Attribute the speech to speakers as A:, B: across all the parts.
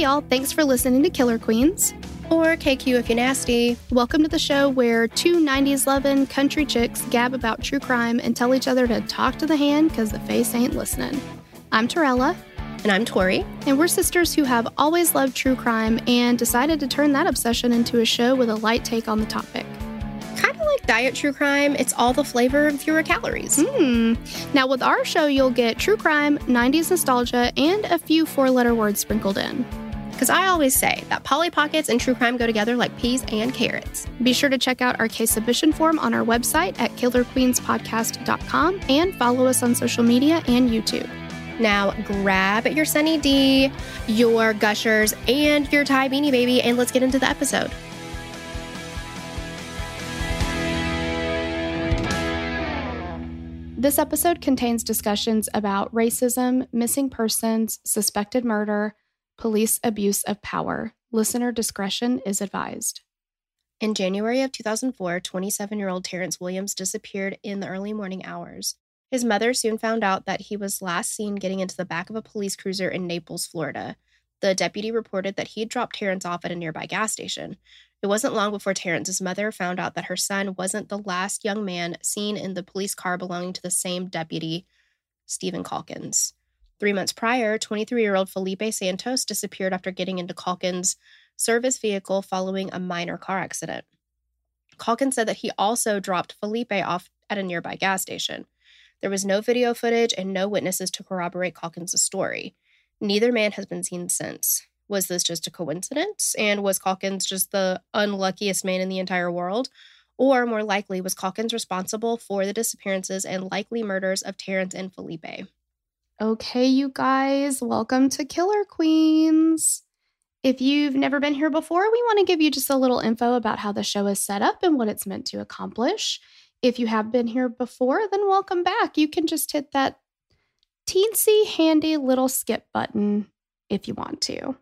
A: Hey y'all, thanks for listening to Killer Queens.
B: Or KQ if you're nasty.
A: Welcome to the show where two 90s loving country chicks gab about true crime and tell each other to talk to the hand because the face ain't listening. I'm Torella.
B: And I'm Tori.
A: And we're sisters who have always loved true crime and decided to turn that obsession into a show with a light take on the topic.
B: Kind of like diet true crime, it's all the flavor and fewer calories.
A: Hmm. Now, with our show, you'll get true crime, 90s nostalgia, and a few four letter words sprinkled in.
B: Because I always say that Polly Pockets and true crime go together like peas and carrots.
A: Be sure to check out our case submission form on our website at killerqueenspodcast.com and follow us on social media and YouTube.
B: Now grab your Sunny D, your Gushers, and your Ty Beanie Baby, and let's get into the episode.
A: This episode contains discussions about racism, missing persons, suspected murder, police abuse of power. Listener discretion is advised.
B: In January of 2004, 27 year old Terrence Williams disappeared in the early morning hours. His mother soon found out that he was last seen getting into the back of a police cruiser in Naples, Florida. The deputy reported that he had dropped Terrence off at a nearby gas station. It wasn't long before Terrence's mother found out that her son wasn't the last young man seen in the police car belonging to the same deputy, Steven Calkins. Three months prior, 23 year old Felipe Santos disappeared after getting into Calkins' service vehicle following a minor car accident. Calkins said that he also dropped Felipe off at a nearby gas station. There was no video footage and no witnesses to corroborate Calkins' story. Neither man has been seen since. Was this just a coincidence? And was Calkins just the unluckiest man in the entire world? Or more likely, was Calkins responsible for the disappearances and likely murders of Terrence and Felipe?
A: Okay, you guys, welcome to Killer Queens. If you've never been here before, we want to give you just a little info about how the show is set up and what it's meant to accomplish. If you have been here before, then welcome back. You can just hit that teensy handy little skip button if you want to.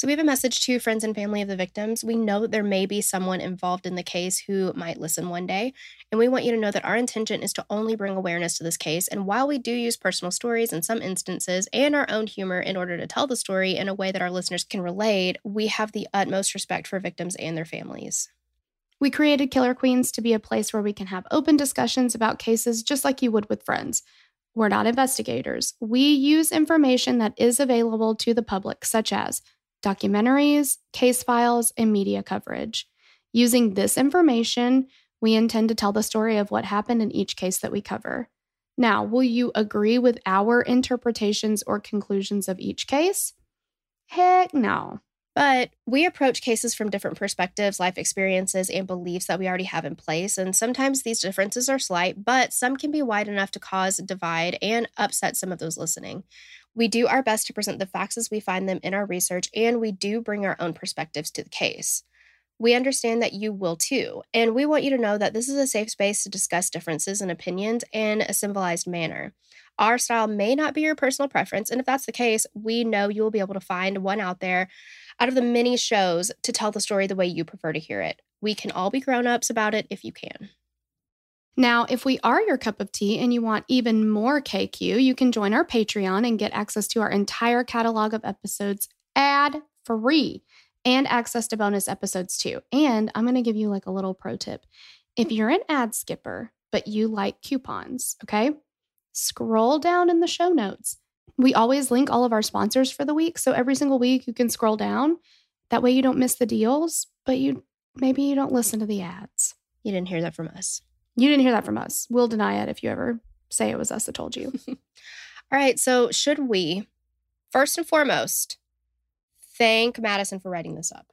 B: So, we have a message to friends and family of the victims. We know that there may be someone involved in the case who might listen one day. And we want you to know that our intention is to only bring awareness to this case. And while we do use personal stories in some instances and our own humor in order to tell the story in a way that our listeners can relate, we have the utmost respect for victims and their families.
A: We created Killer Queens to be a place where we can have open discussions about cases just like you would with friends. We're not investigators. We use information that is available to the public, such as documentaries, case files, and media coverage. Using this information, we intend to tell the story of what happened in each case that we cover. Now, will you agree with our interpretations or conclusions of each case? Heck no.
B: But we approach cases from different perspectives, life experiences, and beliefs that we already have in place. And sometimes these differences are slight, but some can be wide enough to cause divide and upset some of those listening. We do our best to present the facts as we find them in our research, and we do bring our own perspectives to the case. We understand that you will too, and we want you to know that this is a safe space to discuss differences and opinions in a civilized manner. Our style may not be your personal preference, and if that's the case, we know you will be able to find one out there out of the many shows to tell the story the way you prefer to hear it. We can all be grown ups about it if you can.
A: Now, if we are your cup of tea and you want even more KQ, you can join our Patreon and get access to our entire catalog of episodes ad free and access to bonus episodes too. And I'm going to give you like a little pro tip. If mm. you're an ad skipper, but you like coupons, okay? scroll down in the show notes. We always link all of our sponsors for the week. So every single week you can scroll down. That way you don't miss the deals, but you maybe you don't listen to the ads.
B: You didn't hear that from us.
A: You didn't hear that from us. We'll deny it if you ever say it was us that told you.
B: All right. So, should we, first and foremost, thank Madison for writing this up?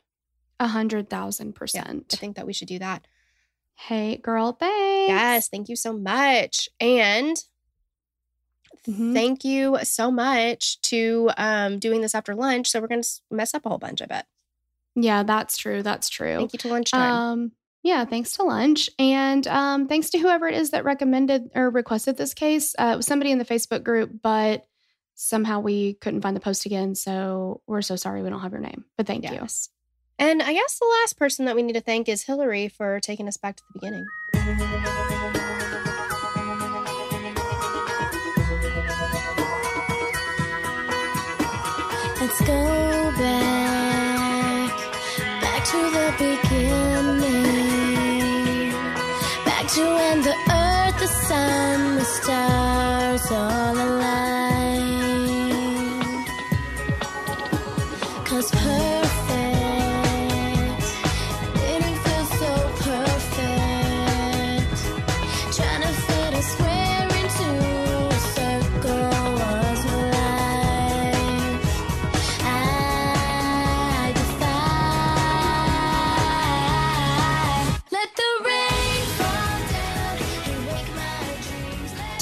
A: A hundred thousand percent.
B: I think that we should do that.
A: Hey, girl, thanks.
B: Yes. Thank you so much. And
A: Mhm.
B: thank you so much to um, doing this after lunch. So, we're going to mess up a whole bunch, I bet.
A: Yeah, that's true. That's true.
B: Thank you to lunchtime.
A: Um, yeah, thanks to lunch. And um, thanks to whoever it is that recommended or requested this case. Uh, it was somebody in the Facebook group, but somehow we couldn't find the post again. So we're so sorry we don't have your name. But thank you.
B: And I guess the last person that we need to thank is Hillary for taking us back to the beginning.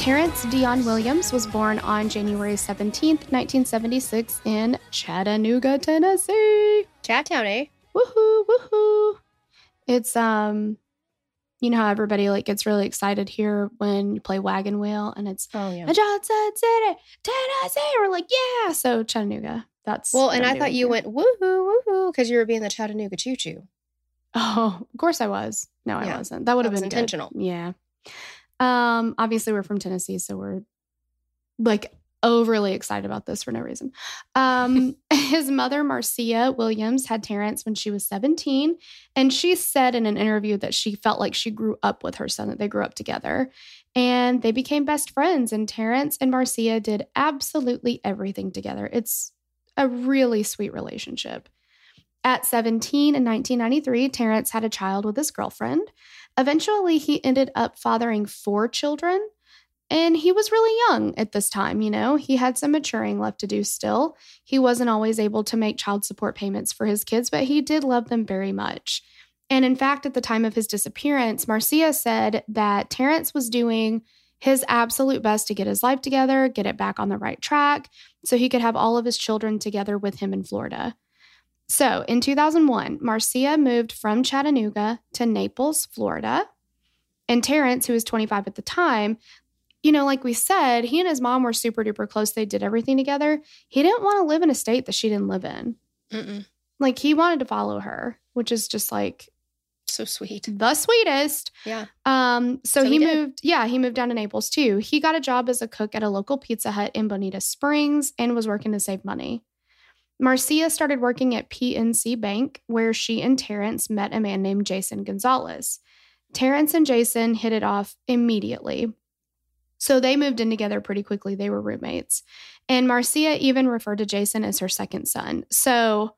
A: Terrence Dion Williams was born on January 17th, 1976, in Chattanooga, Tennessee.
B: Chat Town, eh?
A: Woohoo, woohoo. It's um you know how everybody like gets really excited here when you play Wagon Wheel and it's
B: Oh, yeah.
A: Johnson City, Tennessee. We're like, yeah. So Chattanooga. That's
B: Well, and
A: I'm
B: thought you
A: here.
B: went woohoo, woohoo, because you were being the Chattanooga choo choo.
A: Oh, of course I was. No, I wasn't. That would have been good.
B: intentional.
A: Yeah. Um, obviously we're from Tennessee, so we're like overly excited about this for no reason. Um, his mother, Marcia Williams, had Terrence when she was 17, and she said in an interview that she felt like she grew up with her son, that they grew up together. And they became best friends, and Terrence and Marcia did absolutely everything together. It's a really sweet relationship. At 17 in 1993, Terrence had a child with his girlfriend. Eventually, he ended up fathering four children. And he was really young at this time, you know, he had some maturing left to do still. He wasn't always able to make child support payments for his kids, but he did love them very much. And in fact, at the time of his disappearance, Marcia said that Terrence was doing his absolute best to get his life together, get it back on the right track, so he could have all of his children together with him in Florida. So in 2001, Marcia moved from Chattanooga to Naples, Florida. And Terrence, who was 25 at the time, you know, like we said, he and his mom were super duper close. They did everything together. He didn't want to live in a state that she didn't live in.
B: Mm-mm.
A: Like he wanted to follow her, which is just like
B: So sweet.
A: the sweetest.
B: Yeah.
A: Um, so,
B: So
A: he
B: he
A: moved, yeah, he moved down to Naples too. He got a job as a cook at a local Pizza Hut in Bonita Springs and was working to save money. Marcia started working at PNC Bank, where she and Terrence met a man named Jason Gonzalez. Terrence and Jason hit it off immediately. So they moved in together pretty quickly. They were roommates. And Marcia even referred to Jason as her second son. So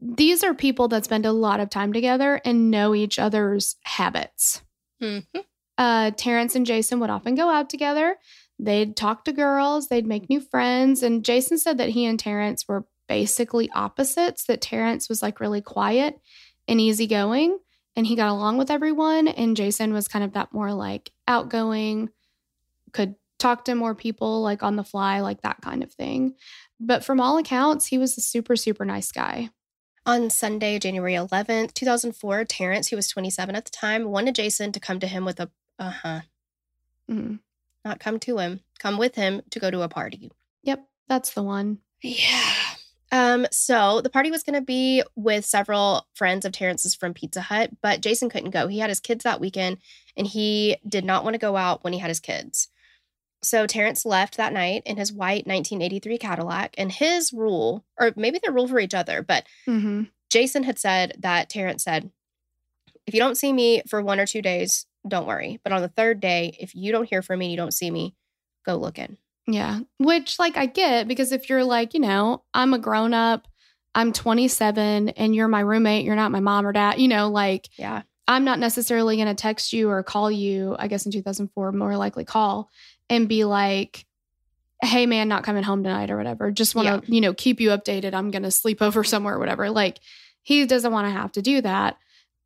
A: these are people that spend a lot of time together and know each other's habits.
B: Mhm.
A: Uh, Terrence and Jason would often go out together. They'd talk to girls, they'd make new friends. And Jason said that he and Terrence were basically opposites, that Terrence was like really quiet and easygoing and he got along with everyone. And Jason was kind of that more like outgoing, could talk to more people like on the fly, like that kind of thing. But from all accounts, he was a super, super nice guy.
B: On Sunday, January 11th, 2004, Terrence, who was 27 at the time, wanted Jason to come to him with a, uh huh,
A: Mhm.
B: not come to him, come with him to go to a party.
A: Yep, that's the one.
B: Yeah. Um, so the party was going to be with several friends of Terrence's from Pizza Hut, but Jason couldn't go. He had his kids that weekend and he did not want to go out when he had his kids. So Terrence left that night in his white 1983 Cadillac, and his rule, or maybe their rule for each other, but
A: Mm-hmm.
B: Jason had said that Terrence said, if you don't see me for one or two days, don't worry. But on the third day, if you don't hear from me and you don't see me, go looking.
A: Yeah. Which, like, I get because if you're like, you know, I'm a grown up, I'm 27, and you're my roommate, you're not my mom or dad, you know, like,
B: Yeah.
A: I'm not necessarily going to text you or call you, I guess in 2004, more likely call and be like, hey, man, not coming home tonight or whatever. Just want to, you know, keep you updated. I'm going to sleep over somewhere or whatever. Like, he doesn't want to have to do that.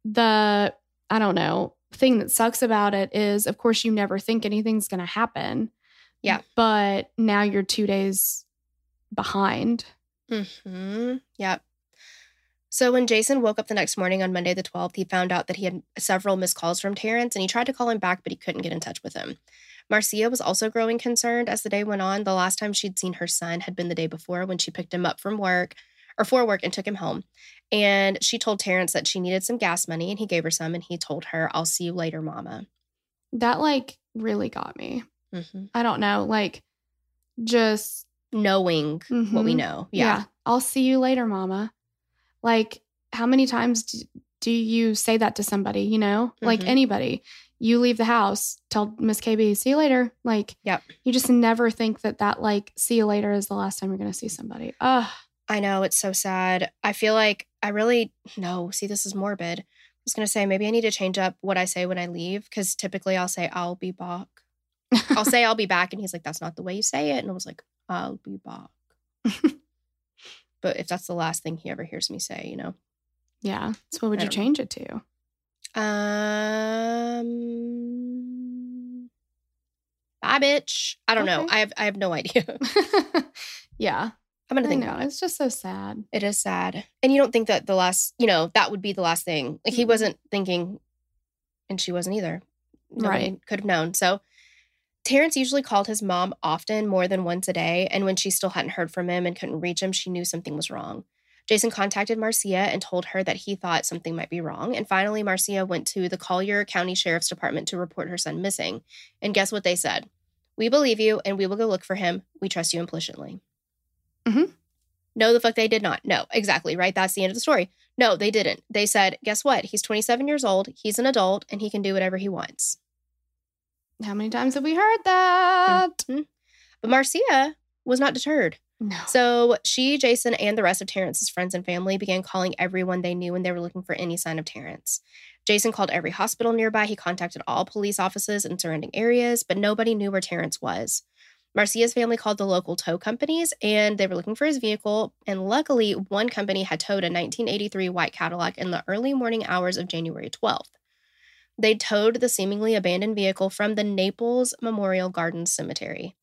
A: The, I don't know, thing that sucks about it is, of course, you never think anything's going to happen.
B: Yeah.
A: But now you're two days behind.
B: Mm-hmm. Yep. So when Jason woke up the next morning on Monday the 12th, he found out that he had several missed calls from Terrence and he tried to call him back, but he couldn't get in touch with him. Marcia was also growing concerned as the day went on. The last time she'd seen her son had been the day before when she picked him up from work or for work and took him home. And she told Terrence that she needed some gas money and he gave her some and he told her, I'll see you later, mama.
A: That like really got me.
B: Mm-hmm.
A: I don't know, like just
B: Knowing what we
A: Mhm.
B: know. Yeah.
A: I'll see you later, mama. Like, how many times do, do you say that to somebody, you know? Like
B: Mhm.
A: anybody. You leave the house, tell Miss KB, see you later. Like,
B: Yep.
A: you just never think that that, like, see you later is the last time you're going to see somebody. Ugh.
B: I know it's so sad. I feel like I really no. See, this is morbid. I was gonna say maybe I need to change up what I say when I leave because typically I'll say I'll be back. I'll say I'll be back, and he's like, "That's not the way you say it," and I was like, "I'll be back." but if that's the last thing he ever hears me say, you know,
A: yeah. So, what would
B: I
A: you
B: don't know.
A: change it to?
B: um, bye, bitch. I don't know. I have I have no idea.
A: yeah.
B: I'm gonna
A: I
B: think
A: know. It's just so sad.
B: It is sad. And you don't think that the last, you know, that would be the last thing. Like he wasn't thinking, and she wasn't either. Nobody
A: Right.
B: Could have known. So Terrence usually called his mom often, more than once a day. And when she still hadn't heard from him and couldn't reach him, she knew something was wrong. Jason contacted Marcia and told her that he thought something might be wrong. And finally, Marcia went to the Collier County Sheriff's Department to report her son missing. And guess what they said? We believe you and we will go look for him. We trust you implicitly.
A: Mm-hmm.
B: No, the fuck they did not. No, exactly, right? That's the end of the story. No, they didn't. They said, guess what? He's 27 years old, he's an adult, and he can do whatever he wants.
A: How many times have we heard that?
B: Mhm. But Marcia was not deterred.
A: No.
B: So she, Jason, and the rest of Terrence's friends and family began calling everyone they knew when they were looking for any sign of Terrence. Jason called every hospital nearby. He contacted all police offices in surrounding areas, but nobody knew where Terrence was. Marcia's family called the local tow companies and they were looking for his vehicle. And luckily, one company had towed a 1983 white Cadillac in the early morning hours of January 12th. They towed the seemingly abandoned vehicle from the Naples Memorial Gardens Cemetery.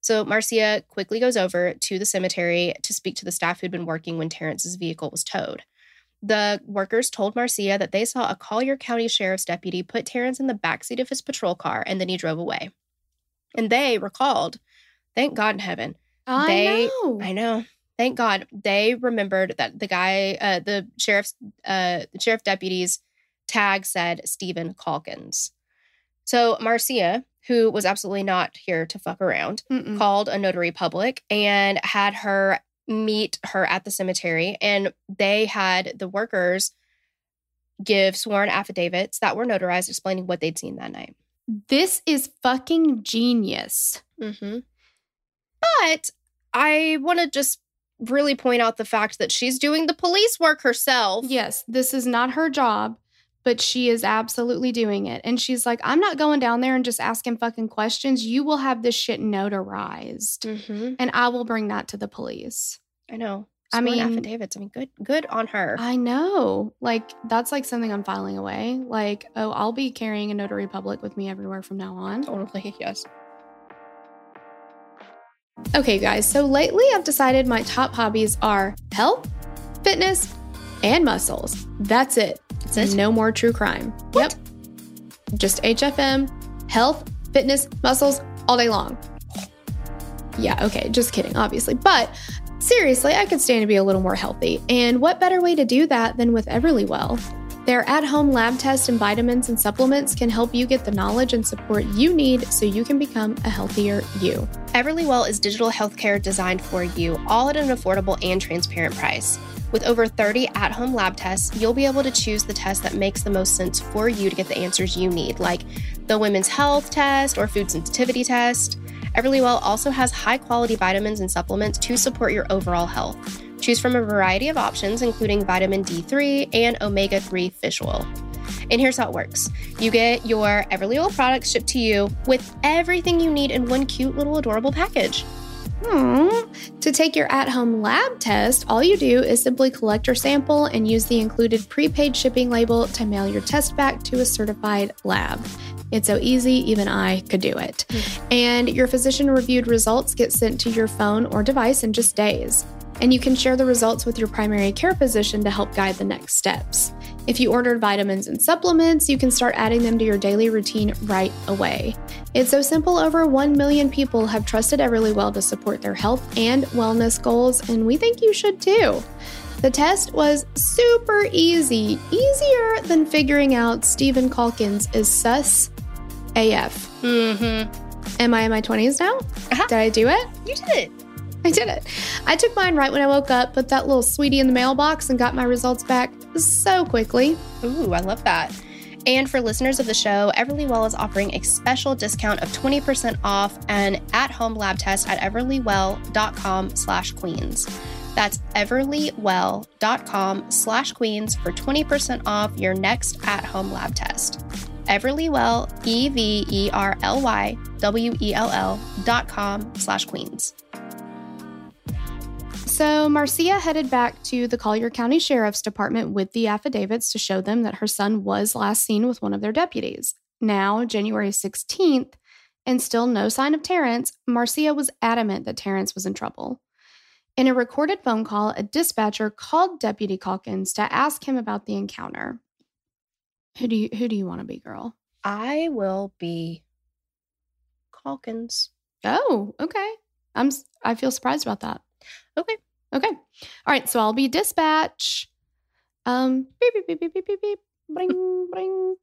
B: So Marcia quickly goes over to the cemetery to speak to the staff who'd been working when Terrence's vehicle was towed. The workers told Marcia that they saw a Collier County Sheriff's deputy put Terrence in the backseat of his patrol car and then he drove away. And they recalled, thank God in heaven,
A: I
B: they-
A: know.
B: I know. Thank God they remembered that the guy, uh, the sheriff's, uh, the sheriff deputy's tag said Steven Calkins. So Marcia, who was absolutely not here to fuck around,
A: Mm-mm.
B: called a notary public and had her meet her at the cemetery. And they had the workers give sworn affidavits that were notarized explaining what they'd seen that night.
A: This is fucking genius.
B: Mm-hmm. But I want to just really point out the fact that she's doing the police work herself.
A: Yes, this is not her job, but she is absolutely doing it. And she's like, I'm not going down there and just asking fucking questions. You will have this shit notarized.
B: Mm-hmm.
A: And I will bring that to the police.
B: I know.
A: I mean-
B: affidavits. I mean, good, good on her.
A: I know. Like, that's like something I'm filing away. Like, oh, I'll be carrying a notary public with me everywhere from now on.
B: totally, yes.
A: Okay, guys, so lately I've decided my top hobbies are health, fitness, and muscles. That's it.
B: That's it?
A: No more true crime. Yep. Just HFM, health, fitness, muscles all day long. Yeah, okay, just kidding, obviously. But seriously, I could stand to be a little more healthy. And what better way to do that than with Everlywell? Their at home lab tests and vitamins and supplements can help you get the knowledge and support you need so you can become a healthier you.
B: Everlywell is digital healthcare designed for you, all at an affordable and transparent price. With over 30 at home lab tests, you'll be able to choose the test that makes the most sense for you to get the answers you need, like the women's health test or food sensitivity test. Everlywell also has high quality vitamins and supplements to support your overall health. Choose from a variety of options, including vitamin D3 and omega 3 fish oil. And here's how it works you get your Everlywell products shipped to you with everything you need in one cute little adorable package.
A: Hmm. To take your at home lab test, all you do is simply collect your sample and use the included prepaid shipping label to mail your test back to a certified lab. It's so easy, even I could do it. And your physician reviewed results get sent to your phone or device in just days. And you can share the results with your primary care physician to help guide the next steps. If you ordered vitamins and supplements, you can start adding them to your daily routine right away. It's so simple, over 1 million people have trusted Everlywell to support their health and wellness goals, and we think you should too. The test was super easy, easier than figuring out Steven Calkins is sus AF.
B: Mm-hmm.
A: Am I in my 20s now?
B: Uh-huh.
A: Did I do it?
B: You did it.
A: I did it. I took mine right when I woke up, put that little sweetie in the mailbox, and got my results back so quickly.
B: Ooh, I love that. And for listeners of the show, Everlywell is offering a special discount of 20% off an at-home lab test at everlywell.com slash queens. That's everlywell.com slash queens for 20% off your next at-home lab test. Everlywell, E-V-E-R-L-Y, W-E-L-L dot com slash queens.
A: So Marcia headed back to the Collier County Sheriff's Department with the affidavits to show them that her son was last seen with one of their deputies. Now, January 16th, and still no sign of Terrence, Marcia was adamant that Terrence was in trouble. In a recorded phone call, a dispatcher called Deputy Calkins to ask him about the encounter. Who do you who do you want to be, girl?
B: I will be Calkins.
A: Oh, okay. I'm I feel surprised about that.
B: Okay.
A: Okay. All right. So I'll be dispatch. Um, beep, beep, beep, beep, beep, beep, beep. Bring, bring.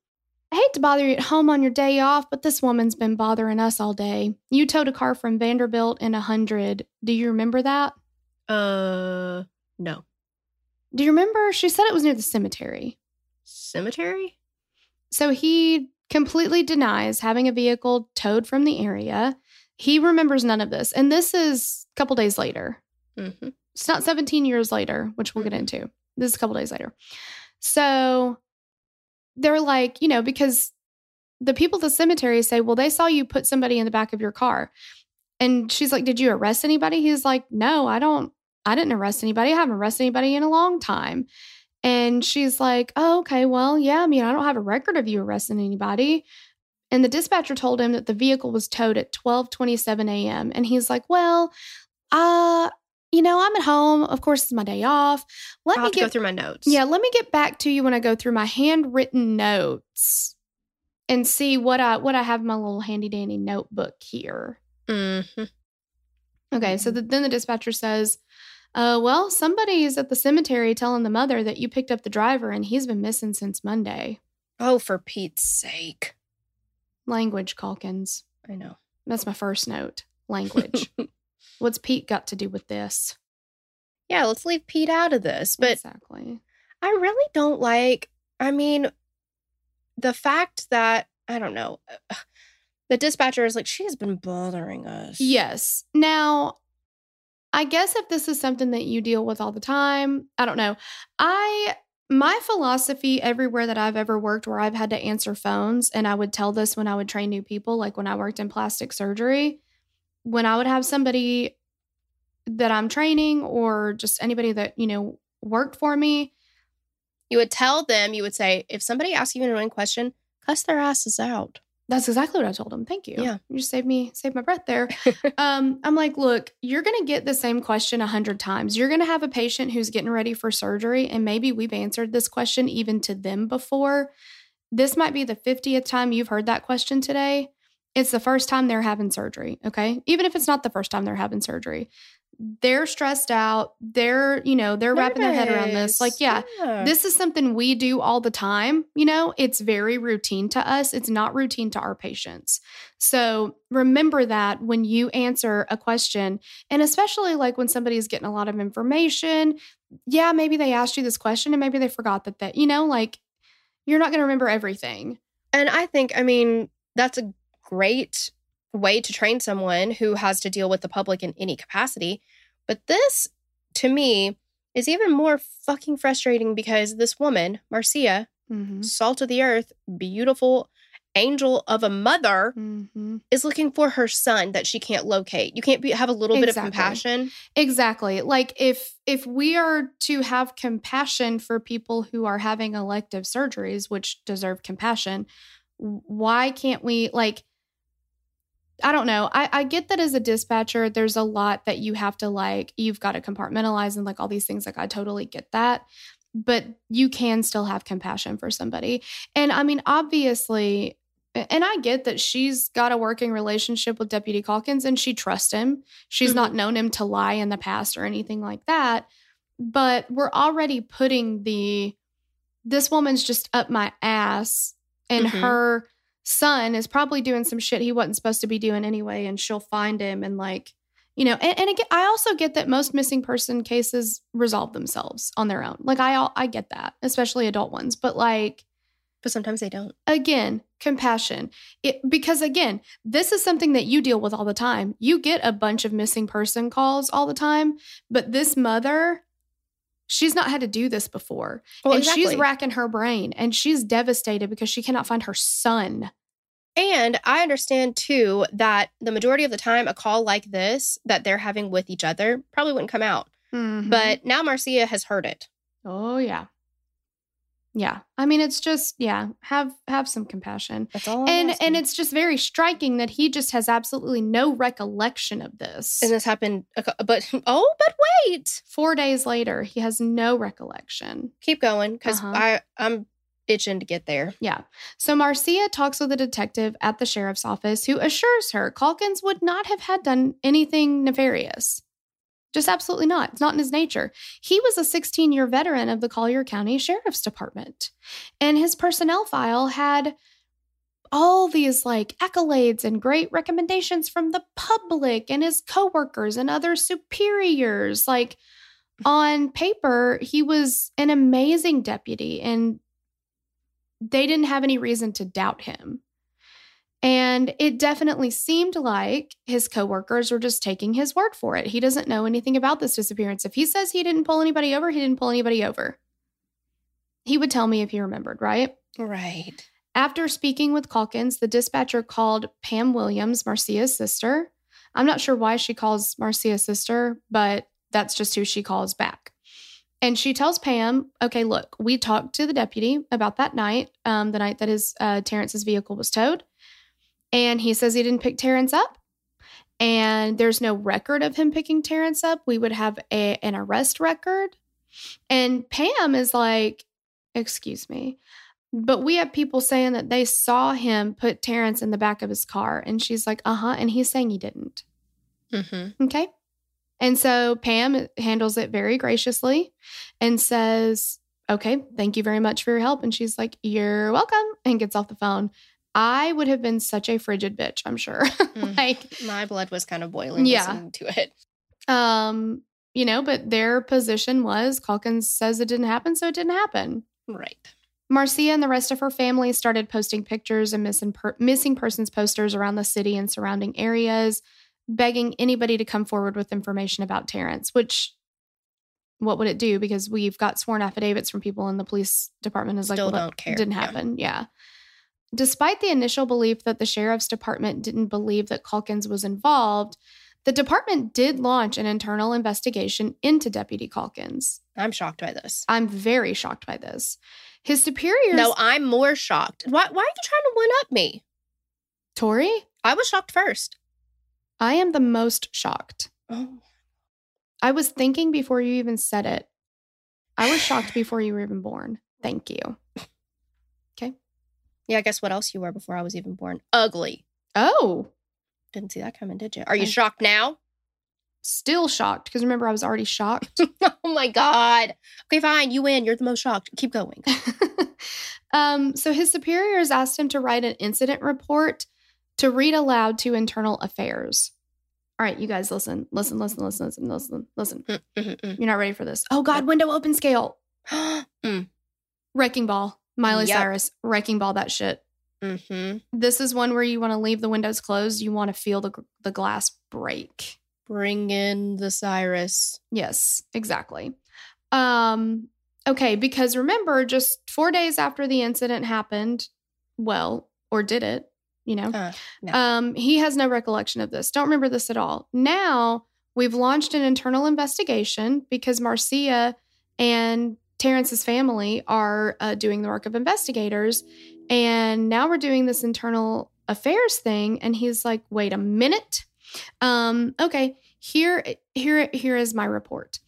A: I hate to bother you at home on your day off, but this woman's been bothering us all day. You towed a car from Vanderbilt in a hundred. Do you remember that?
B: Uh, no.
A: Do you remember? She said it was near the cemetery.
B: Cemetery?
A: So he completely denies having a vehicle towed from the area. He remembers none of this. And this is a couple days later.
B: Mm-hmm.
A: It's not 17 years later, which we'll get
B: Mhm.
A: into. This is a couple days later. So they're like, you know, because the people at the cemetery say, well, they saw you put somebody in the back of your car. And she's like, did you arrest anybody? He's like, no, I don't, I didn't arrest anybody. I haven't arrested anybody in a long time. And she's like, oh, okay, well, yeah, I mean, I don't have a record of you arresting anybody. And the dispatcher told him that the vehicle was towed at 12:27 a.m. And he's like, "Well, uh, you know, I'm at home. Of course, it's my day off. Let
B: I'll
A: me
B: to go through my notes.
A: yeah, let me get back to you when I go through my handwritten notes and see what I what I have in my little handy dandy notebook here."
B: Mm-hmm.
A: Okay, so the, then the dispatcher says, uh, well, somebody is at the cemetery telling the mother that you picked up the driver and he's been missing since Monday.
B: Oh, for Pete's sake.
A: Language, Calkins.
B: I know.
A: That's my first note. Language. What's Pete got to do with this?
B: yeah, let's leave Pete out of this. But
A: exactly.
B: I really don't like, I mean, the fact that, I don't know, uh, the dispatcher is like, she has been bothering us.
A: Yes. Now, I guess if this is something that you deal with all the time, I don't know. I my philosophy everywhere that I've ever worked where I've had to answer phones and I would tell this when I would train new people like when I worked in plastic surgery, when I would have somebody that I'm training or just anybody that, you know, worked for me,
B: You would tell them, you would say, if somebody asks you an annoying question, cuss their asses out.
A: That's exactly what I told him. Thank you.
B: Yeah.
A: You just saved me, saved my breath there. um, I'm like, look, you're gonna get the same question a hundred times. You're gonna have a patient who's getting ready for surgery, and maybe we've answered this question even to them before. This might be the 50th time you've heard that question today. It's the first time they're having surgery. Okay. Even if it's not the first time they're having surgery, they're stressed out. They're, you know, they're wrapping their head around this. Like, yeah, this is something we do all the time. You know, it's very routine to us. It's not routine to our patients. So remember that when you answer a question, and especially like when somebody is getting a lot of information, yeah, maybe they asked you this question and maybe they forgot that, that, you know, like you're not going to remember everything.
B: And I think, I mean, that's a great way to train someone who has to deal with the public in any capacity. But this, to me, is even more fucking frustrating because this woman, Marcia,
A: Mhm.
B: salt of the earth, beautiful angel of a mother,
A: Mhm.
B: is looking for her son that she can't locate. You can't be, have a little bit of compassion.
A: Exactly. Like if if we are to have compassion for people who are having elective surgeries which deserve compassion, why can't we like I don't know. I, I get that as a dispatcher, there's a lot that you have to like, you've got to compartmentalize and like all these things. Like, I totally get that. But you can still have compassion for somebody. And I mean, obviously, and I get that she's got a working relationship with Deputy Calkins and she trusts him. She's not known him to lie in the past or anything like that. But we're already putting the, this woman's just up my ass and
B: Mhm.
A: her son is probably doing some shit he wasn't supposed to be doing anyway and she'll find him and like you know and, and again i also get that most missing person cases resolve themselves on their own. Like i i get that especially adult ones but like
B: But sometimes they don't.
A: again compassion. It, because again this is something that you deal with all the time. You get a bunch of missing person calls all the time but this mother she's not had to do this before
B: Well,
A: and she's racking her brain and she's devastated because she cannot find her son
B: And I understand too that the majority of the time, a call like this that they're having with each other probably wouldn't come out.
A: Mm-hmm.
B: But now Marcia has heard it.
A: oh yeah yeah i mean it's just yeah have have some compassion
B: That's all. I'm
A: and
B: asking.
A: and it's just very striking that he just has absolutely no recollection of this
B: and this happened. But oh, but wait,
A: four days later he has no recollection
B: keep going because
A: Uh-huh.
B: I I'm itching to get there.
A: Yeah. So Marcia talks with a detective at the sheriff's office who assures her Calkins would not have had done anything nefarious. Just absolutely not. It's not in his nature. He was a 16 year veteran of the Collier County Sheriff's Department, and his personnel file had all these like accolades and great recommendations from the public and his coworkers and other superiors. Like on paper, he was an amazing deputy and they didn't have any reason to doubt him. And it definitely seemed like his coworkers were just taking his word for it. He doesn't know anything about this disappearance. If he says he didn't pull anybody over, he didn't pull anybody over. He would tell me if he remembered, right?
B: Right.
A: After speaking with Calkins, the dispatcher called Pam Williams, Marcia's sister. I'm not sure why she calls Marcia's sister, but that's just who she calls back. And she tells Pam, okay, look, we talked to the deputy about that night, um, the night that his uh, Terrence's vehicle was towed. And he says he didn't pick Terrence up. And there's no record of him picking Terrence up. We would have a, an arrest record. And Pam is like, excuse me. But we have people saying that they saw him put Terrence in the back of his car. And she's like, uh huh. And he's saying he didn't.
B: Mm-hmm.
A: Okay. And so Pam handles it very graciously and says, Okay, thank you very much for your help. And she's like, You're welcome. And gets off the phone. I would have been such a frigid bitch, I'm sure.
B: Mm.
A: like,
B: My blood was kind of boiling
A: Yeah.
B: listening to it.
A: um, you know, but their position was Calkins says it didn't happen, so it didn't happen.
B: Right.
A: Marcia and the rest of her family started posting pictures and missing, per- missing persons posters around the city and surrounding areas, begging anybody to come forward with information about Terrence, which what would it do? Because we've got sworn affidavits from people in the police department is like,
B: Still
A: well,
B: don't care.
A: didn't
B: Yeah.
A: happen. Yeah. Despite the initial belief that the sheriff's department didn't believe that Calkins was involved, the department did launch an internal investigation into Deputy Calkins.
B: I'm shocked by this.
A: I'm very shocked by this. His superiors,
B: No, I'm more shocked. Why, why are you trying to one up me?
A: Tori,
B: I was shocked first.
A: I am the most shocked.
B: Oh,
A: I was thinking before you even said it. I was shocked before you were even born. Thank you.
B: yeah. I guess what else you were before I was even born? Ugly.
A: Oh,
B: Didn't see that coming, did you? Are you
A: Okay.
B: shocked now?
A: still shocked because remember I was already shocked.
B: oh my god. Okay, fine. You win. You're the most shocked. Keep going.
A: um, so his superiors asked him to write an incident report to read aloud to internal affairs. All right, you guys, listen, listen, listen, listen, listen, listen, listen.
B: Mm, mm, mm,
A: You're not ready for this. Oh God, window open scale,
B: mm.
A: wrecking ball, Miley
B: Yep.
A: Cyrus, wrecking ball, that shit.
B: Mm-hmm.
A: This is one where you want to leave the windows closed. You want to feel the, the glass break.
B: Bring in the Cyrus.
A: Yes, exactly. Um, okay, because remember, just four days after the incident happened, well, or did it, you know?
B: Uh, no.
A: Um, he has no recollection of this. Don't remember this at all. Now we've launched an internal investigation because Marcia and Terrence's family are uh, doing the work of investigators. And now we're doing this internal affairs thing. And he's like, wait a minute. Um, okay, here, here, here is my report.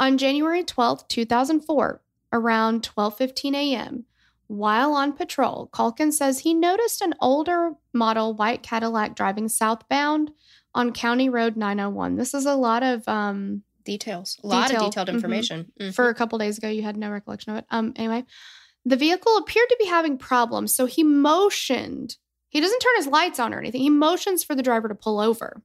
A: On January 12th, 2004, around 12:15 a.m., while on patrol, Calkins says he noticed an older model white Cadillac driving southbound on County Road 901. This is a lot of um
B: details. A lot
A: Detail.
B: of detailed
A: Mhm.
B: information. Mhm.
A: for a couple days ago you had no recollection of it. Um anyway, the vehicle appeared to be having problems, so he motioned. He doesn't turn his lights on or anything. He motions for the driver to pull over.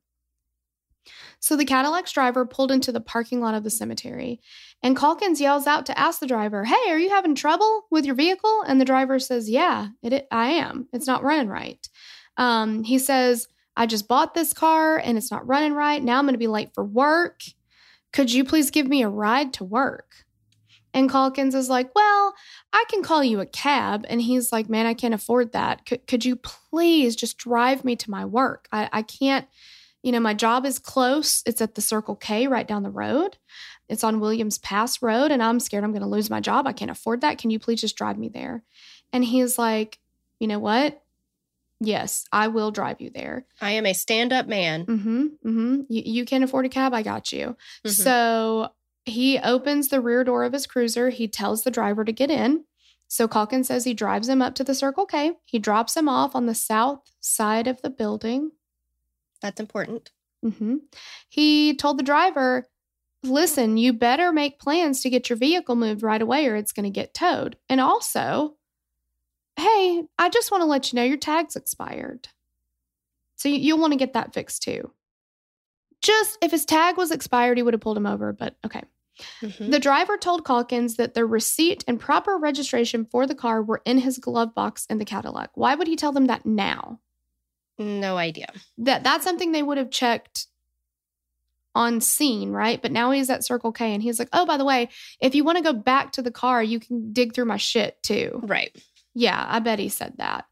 A: So the Cadillac's driver pulled into the parking lot of the cemetery, and Calkins yells out to ask the driver, "Hey, are you having trouble with your vehicle?" And the driver says, "Yeah, it, I am. It's not running right." Um, he says, "I just bought this car and it's not running right. Now I'm going to be late for work. Could you please give me a ride to work?" And Calkins is like, Well, I can call you a cab. And he's like, Man, I can't afford that. Could, could you please just drive me to my work? I, I can't, you know, my job is close. It's at the Circle K right down the road. It's on Wiggins Pass Road, and I'm scared I'm going to lose my job. I can't afford that. Can you please just drive me there? And he's like, You know what? Yes, I will drive you there.
B: I am a stand-up man.
A: Mm-hmm. Mm-hmm. You, you can't afford a cab. I got you.
B: Mhm.
A: So he opens the rear door of his cruiser. He tells the driver to get in. So Calkins says he drives him up to the Circle K. He drops him off on the south side of the building.
B: That's important.
A: hmm He told the driver, listen, you better make plans to get your vehicle moved right away or it's going to get towed. And also, hey, I just want to let you know your tag's expired. So you, you'll want to get that fixed too. Just if his tag was expired, he would have pulled him over, but okay.
B: Mhm.
A: The driver told Calkins that the receipt and proper registration for the car were in his glove box in the Cadillac. Why would he tell them that now?
B: No idea.
A: That that's something they would have checked on scene, right? But now he's at Circle K and he's like, "Oh, by the way, if you want to go back to the car, you can dig through my shit too."
B: Right.
A: Yeah, I bet he said that.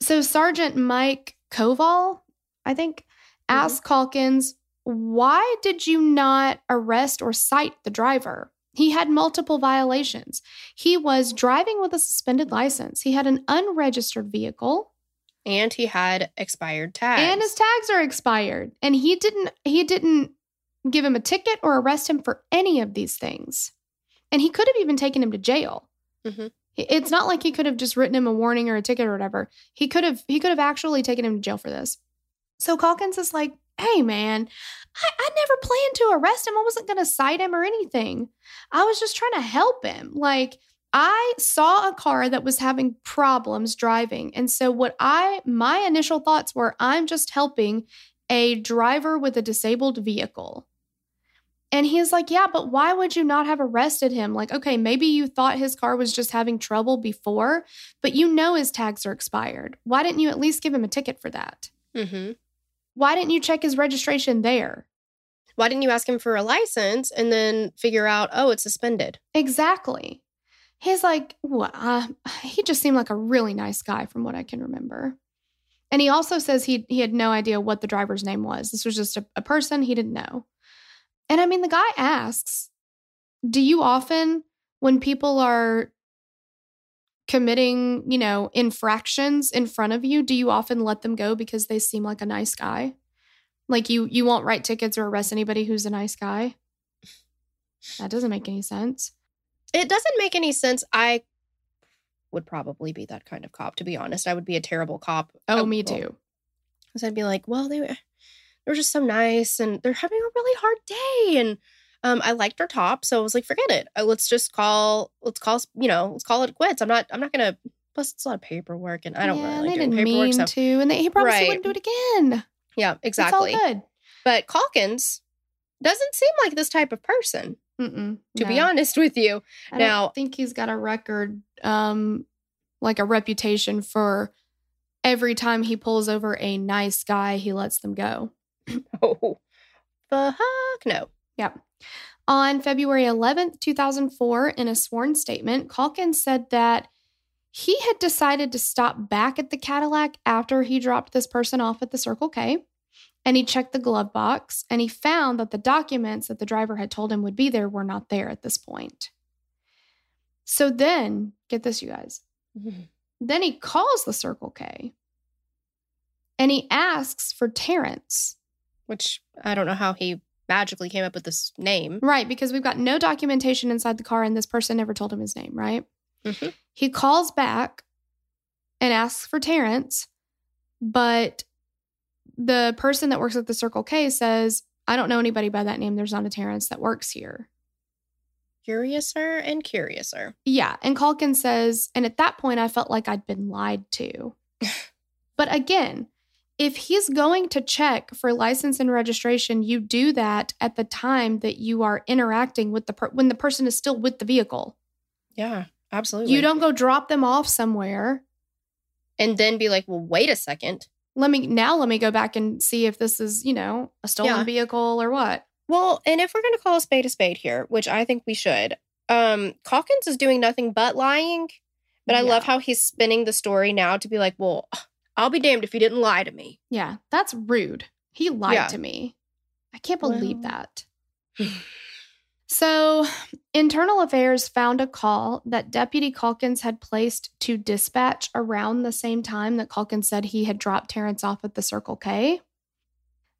A: So Sergeant Mike Koval, I think, asked Calkins, "Why did you not arrest or cite the driver?" He had multiple violations. He was driving with a suspended license. He had an unregistered vehicle
B: And he had expired tags.
A: and his tags are expired and he didn't he didn't give him a ticket or arrest him for any of these things and he could have even taken him to jail
B: Mhm.
A: It's not like he could have just written him a warning or a ticket or whatever. He could have he could have actually taken him to jail for this. So calkins is like hey man i, I never planned to arrest him. I wasn't going to cite him or anything. I was just trying to help him. Like I saw a car that was having problems driving. And so what I my initial thoughts were I'm just helping a driver with a disabled vehicle. And he's like, "Yeah, but why would you not have arrested him? Like, okay, maybe you thought his car was just having trouble before, but you know his tags are expired. Why didn't you at least give him a ticket for that?
B: Mhm.
A: Why didn't you check his registration there?"
B: Why didn't you ask him for a license and then figure out, oh, it's suspended?
A: Exactly. He's like, well, uh, he just seemed like a really nice guy from what I can remember. And he also says he he had no idea what the driver's name was. This was just a, a person he didn't know. And I mean, the guy asks, "Do you often, when people are committing, you know, infractions in front of you, do you often let them go because they seem like a nice guy? Like you you won't write tickets or arrest anybody who's a nice guy? That doesn't make any sense."
B: It doesn't make any sense. I would probably be that kind of cop, to be honest. I would be a terrible cop.
A: Oh,
B: I-
A: me
B: well,
A: too.
B: Because I'd be like, well, they were, they're just so nice and they're having a really hard day. And um, I liked their top. So I was like, forget it. Uh, let's just call, let's call, you know, let's call it quits. I'm not, I'm not going to, plus it's a lot of paperwork and I don't
A: yeah,
B: really like doing paperwork.
A: mean
B: So
A: to, and they, he he
B: Right.
A: wouldn't do it again.
B: yeah, exactly.
A: It's all good.
B: But Calkins doesn't seem like this type of person,
A: Mm-mm,
B: to be honest with you.
A: I
B: now-
A: don't think he's got a record, um, like a reputation for every time he pulls over a nice guy, he lets them go.
B: Oh, the heck no.
A: Yep. On February 11th, 2004, in a sworn statement, Calkins said that he had decided to stop back at the Cadillac after he dropped this person off at the Circle K. And he checked the glove box and he found that the documents that the driver had told him would be there were not there at this point. So then, get this, you guys. Then he calls the Circle K and he asks for Terrence.
B: Which I don't know how he magically came up with this name.
A: Right, because we've got no documentation inside the car and this person never told him his name, right?
B: Mhm.
A: He calls back and asks for Terrence, but the person that works at the Circle K says, I don't know anybody by that name. There's not a Terrence that works here.
B: Curiouser and curiouser.
A: Yeah. And Calkins says, and at that point, I felt like I'd been lied to. but again, if he's going to check for license and registration, you do that at the time that you are interacting with the per- when the person is still with the vehicle.
B: Yeah, absolutely.
A: You don't go drop them off somewhere.
B: and then be like, well, wait a second.
A: Let me now let me go back and see if this is, you know, a stolen
B: Yeah.
A: vehicle or what.
B: Well, and if we're going to call a spade a spade here, which I think we should, um, Calkins is doing nothing but lying. But I
A: Yeah.
B: love how he's spinning the story now to be like, well, I'll be damned if you didn't lie to me.
A: Yeah, that's rude. He lied
B: Yeah.
A: to me. I can't believe
B: Well.
A: that. So, Internal Affairs found a call that Deputy Calkins had placed to dispatch around the same time that Calkins said he had dropped Terrence off at the Circle K.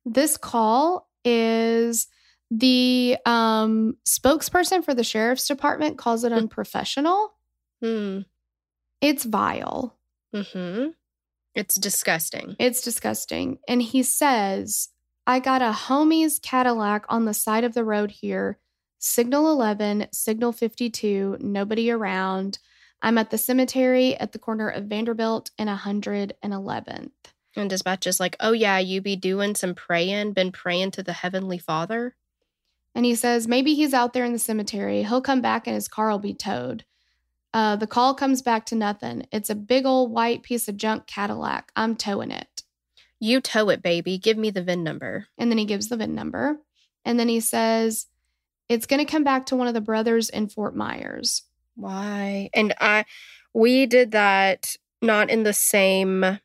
A: This call is the um, spokesperson for the sheriff's department calls it unprofessional.
B: Hmm.
A: It's vile.
B: Hmm. It's disgusting.
A: It's disgusting. And he says, I got a homie's Cadillac on the side of the road here. Signal 11, signal 52, nobody around. I'm at the cemetery at the corner of Vanderbilt and 111th.
B: And dispatch is like, oh yeah, you be doing some praying, been praying to the heavenly Father.
A: And he says, maybe he's out there in the cemetery. He'll come back and his car will be towed. Uh, the call comes back to nothing. It's a big old white piece of junk Cadillac. I'm towing it.
B: You tow it, baby. Give me the VIN number.
A: And then he gives the VIN number. And then he says, it's going to come back to one of the brothers in Fort Myers.
B: Why? And I, we did that not in the same. I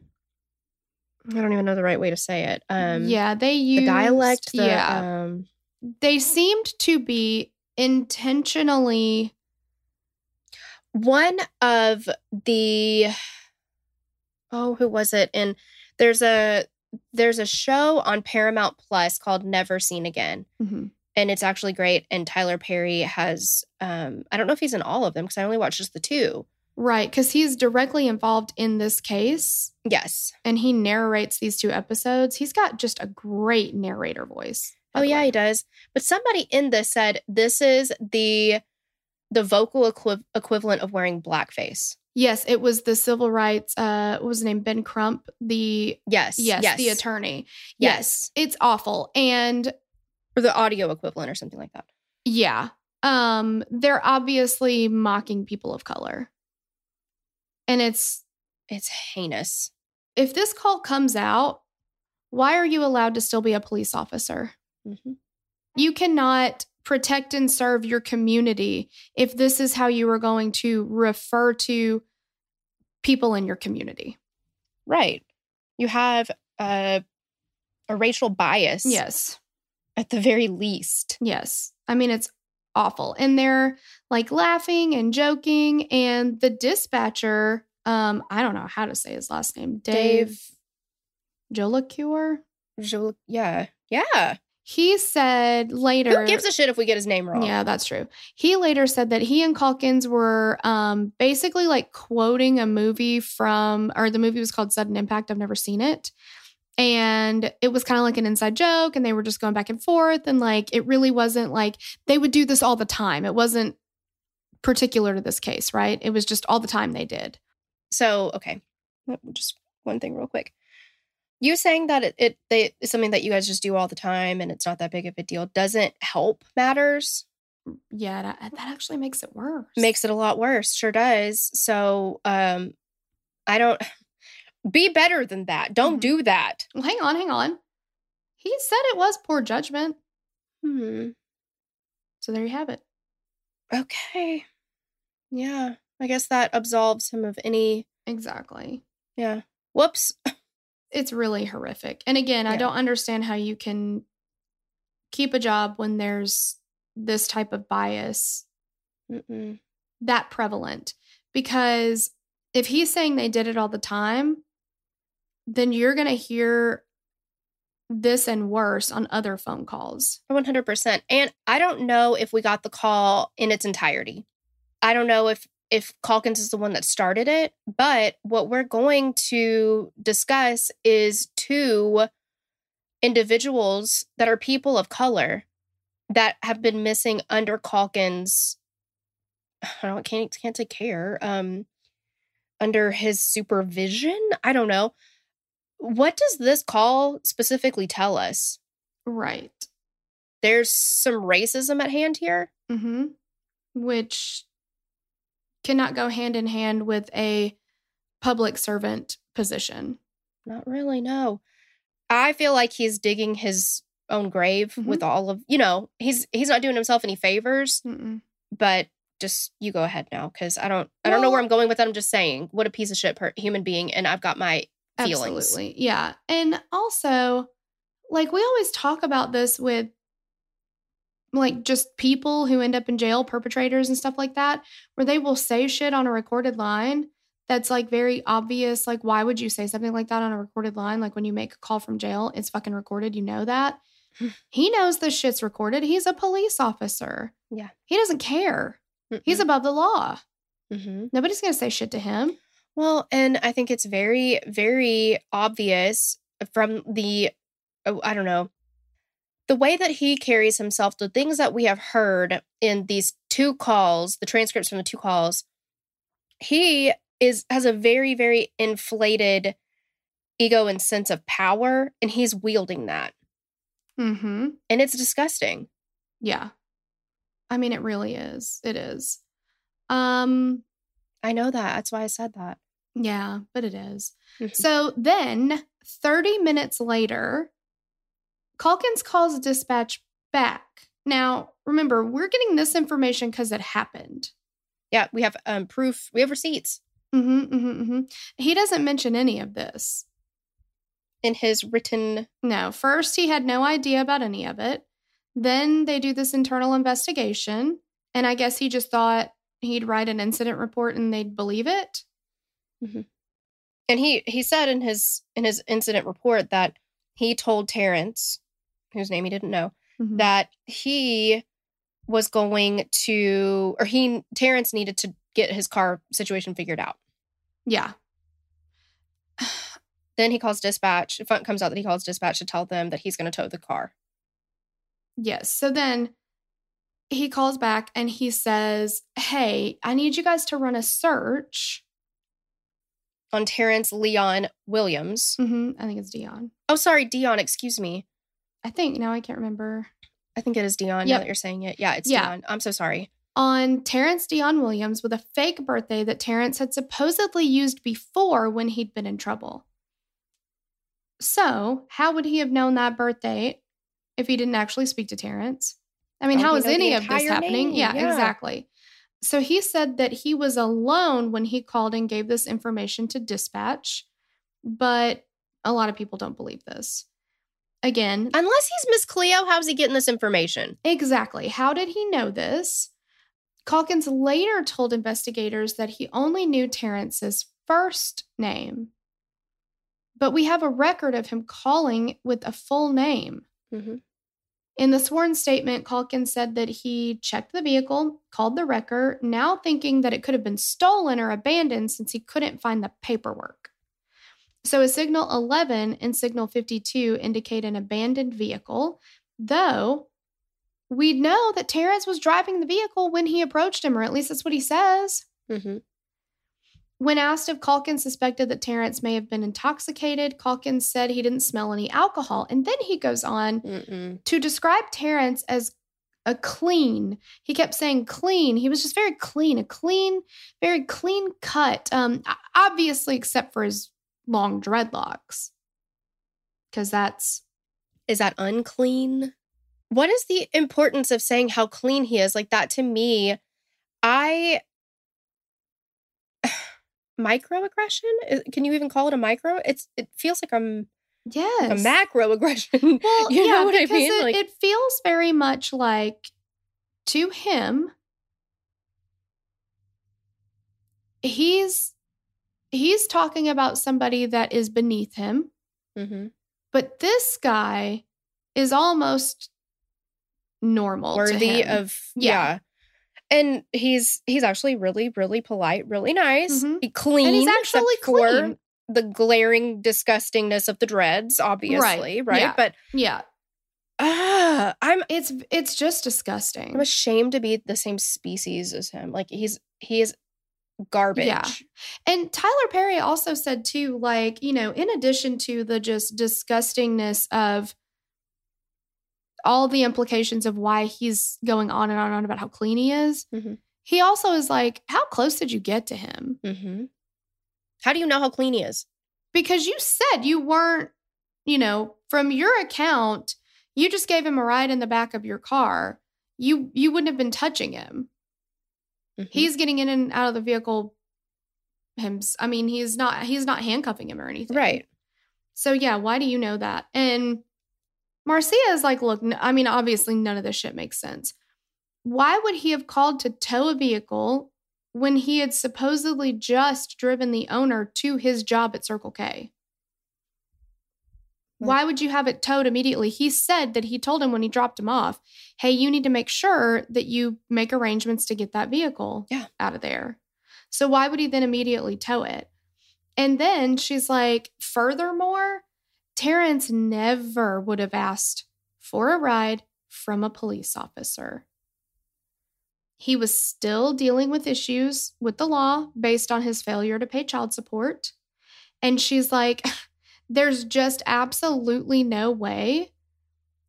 B: don't even know the right way to say it. Um,
A: yeah, they used
B: the dialect. The,
A: yeah,
B: um,
A: they seemed to be intentionally.
B: One of the oh who was it and there's a there's a show on paramount plus called never seen again
A: Mhm.
B: and it's actually great and tyler perry has um i don't know if he's in all of them because i only watched just the two
A: Right, because he's directly involved in this case
B: yes
A: and he narrates these two episodes. He's got just a great narrator voice.
B: oh yeah
A: way.
B: he does but somebody in this said this is the the vocal equi- equivalent of wearing blackface
A: Yes, it was the civil rights. Uh, what was his name? Ben Crump. The
B: yes
A: yes, the attorney.
B: yes
A: it's awful, and
B: or the audio equivalent or something like that
A: Yeah. Um, they're obviously mocking people of color. And it's
B: it's heinous
A: if this call comes out, why are you allowed to still be a police officer?
B: Mm-hmm.
A: You cannot protect and serve your community if this is how you are going to refer to people in your community.
B: Right. You have a a racial bias.
A: Yes.
B: At the very least.
A: Yes. I mean, it's awful. And they're like laughing and joking. And the dispatcher, um, I don't know how to say his last name, Dave, Jolacure.
B: Jo- yeah. Yeah.
A: He said later.
B: Who gives a shit if we get his name wrong?
A: Yeah, that's true. He later said that he and Calkins were um, basically like quoting a movie from, or the movie was called Sudden Impact. I've never seen it. And it was kind of like an inside joke, and they were just going back and forth. And like, it really wasn't like they would do this all the time. It wasn't particular to this case, right? It was just all the time they did.
B: So, okay. Just one thing real quick. You saying that it, it they it's something that you guys just do all the time and it's not that big of a deal doesn't help matters.
A: Yeah, that, that actually makes it worse.
B: Makes it a lot worse. Sure does. So, um I don't Be better than that. Don't
A: Mhm.
B: do that.
A: Well, hang on, hang on. He said it was poor judgment.
B: Hmm.
A: So there you have it.
B: Okay. Yeah. I guess that absolves him of any.
A: Exactly.
B: Yeah. Whoops.
A: It's really horrific. And again, I don't understand how you can keep a job when there's this type of bias
B: Mm-mm.
A: that prevalent. Because if he's saying they did it all the time, then you're going to hear this and worse on other phone calls.
B: 100%. And I don't know if we got the call in its entirety. I don't know if if Calkins is the one that started it, but what we're going to discuss is two individuals that are people of color that have been missing under Calkins I don't can't can't take care um under his supervision. I don't know. What does this call specifically tell us?
A: Right.
B: there's some racism at hand here.
A: Mm-hmm. Which cannot go hand in hand with a public servant position.
B: Not really, no. I feel like he's digging his own grave
A: Mhm.
B: with all of you know he's he's not doing himself any favors.
A: Mm-mm.
B: But just you go ahead now because I don't I don't know where I'm going with that. I'm just saying what a piece of shit per- human being, and I've got my feelings.
A: Absolutely. Yeah. And also, like, we always talk about this with like just people who end up in jail, perpetrators and stuff like that, where they will say shit on a recorded line that's like very obvious. Like, why would you say something like that on a recorded line? Like, when you make a call from jail, it's fucking recorded. You know that. he knows this shit's recorded. He's a police officer.
B: Yeah.
A: He doesn't care. He's
B: Mm-mm.
A: above the law.
B: Mhm.
A: Nobody's going to say shit to him.
B: Well, and I think it's very, very obvious from the, oh, I don't know, the way that he carries himself, the things that we have heard in these two calls, the transcripts from the two calls, he is has a very, very inflated ego and sense of power, and he's wielding that.
A: Mm-hmm.
B: And it's disgusting.
A: Yeah. I mean, it really is. It is. Um,
B: I know that. That's why I said that.
A: yeah, but it is.
B: Mhm.
A: So then 30 minutes later, Calkins calls dispatch back. Now, remember, we're getting this information because it happened.
B: Yeah, we have um proof. We have receipts
A: hmm hmm hmm He doesn't mention any of this.
B: in his written.
A: No, first he had no idea about any of it. Then they do this internal investigation. And I guess he just thought he'd write an incident report and they'd believe it.
B: and he he said in his in his incident report that he told Terrence, whose name he didn't know,
A: Mhm.
B: that he was going to or he Terrence needed to get his car situation figured out.
A: Yeah.
B: Then he calls dispatch. It comes out that he calls dispatch to tell them that he's going to tow the car.
A: Yes. So then he calls back and he says, Hey, I need you guys to run a search.
B: On Terrence Leon Williams.
A: hmm I think it's Dion.
B: Oh, sorry, Dion. Excuse me.
A: I think now I can't remember.
B: I think it is Dion.
A: Yep.
B: Now that you're saying it, yeah, it's
A: Yeah.
B: Dion. I'm so sorry.
A: On Terrence Dion Williams with a fake birthday that Terrence had supposedly used before when he'd been in trouble. So, how would he have known that birthday if he didn't actually speak to Terrence? I mean,
B: How
A: is
B: he know the
A: any of this happening? Yeah,
B: Yeah.
A: exactly. So he said that he was alone when he called and gave this information to dispatch, but a lot of people don't believe this. Again,
B: Unless he's Miss Cleo, how's he getting this information?
A: Exactly. How did he know this? Calkins later told investigators that he only knew Terrence's first name, but we have a record of him calling with a full name.
B: Mhm.
A: In the sworn statement, Calkins said that he checked the vehicle, called the wrecker, now thinking that it could have been stolen or abandoned since he couldn't find the paperwork. So, a signal 11 and signal 52 indicate an abandoned vehicle, though we know that Terrence was driving the vehicle when he approached him, or at least that's what he says.
B: Mhm.
A: When asked if Calkins suspected that Terrence may have been intoxicated, Calkins said he didn't smell any alcohol. And then he goes on
B: Mm-mm.
A: to describe Terrence as a clean. He kept saying clean. He was just very clean, a clean, very clean cut. Um, obviously, except for his long dreadlocks. Because that's,
B: Is that unclean? What is the importance of saying how clean he is? Like that to me, I microaggression? Can you even call it a micro? It's it feels like I'm
A: yes.
B: a macroaggression.
A: Well,
B: you
A: yeah,
B: know what I mean?
A: It,
B: like
A: it feels very much like to him, he's he's talking about somebody that is beneath him,
B: mhm.
A: but this guy is almost normal, to
B: worthy of
A: Yeah.
B: yeah. And he's he's actually really really polite, really nice,
A: Mhm.
B: He- clean.
A: and he's actually clean.
B: the glaring disgustingness of the dreads, obviously, right?
A: yeah.
B: But
A: Yeah,
B: ah, I'm
A: it's it's just disgusting.
B: I'm ashamed to be the same species as him. Like he's he is garbage.
A: Yeah. And Tyler Perry also said too, like, you know, in addition to the just disgustingness of all the implications of why he's going on and on and on about how clean he is,
B: Mhm.
A: he also is like, how close did you get to him?
B: hmm How do you know how clean he is?
A: Because you said you weren't, you know, from your account, you just gave him a ride in the back of your car. You you wouldn't have been touching him.
B: Mhm.
A: He's getting in and out of the vehicle. Him, I mean, he's not he's not handcuffing him or anything,
B: right.
A: So yeah, why do you know that? And Marcia is like, look, I mean, obviously none of this shit makes sense. Why would he have called to tow a vehicle when he had supposedly just driven the owner to his job at Circle K? Why would you have it towed immediately? He said that he told him when he dropped him off, hey, you need to make sure that you make arrangements to get that vehicle
B: Yeah.
A: out of there. So why would he then immediately tow it? And then she's like, furthermore, Terrence never would have asked for a ride from a police officer. He was still dealing with issues with the law based on his failure to pay child support. And she's like, there's just absolutely no way,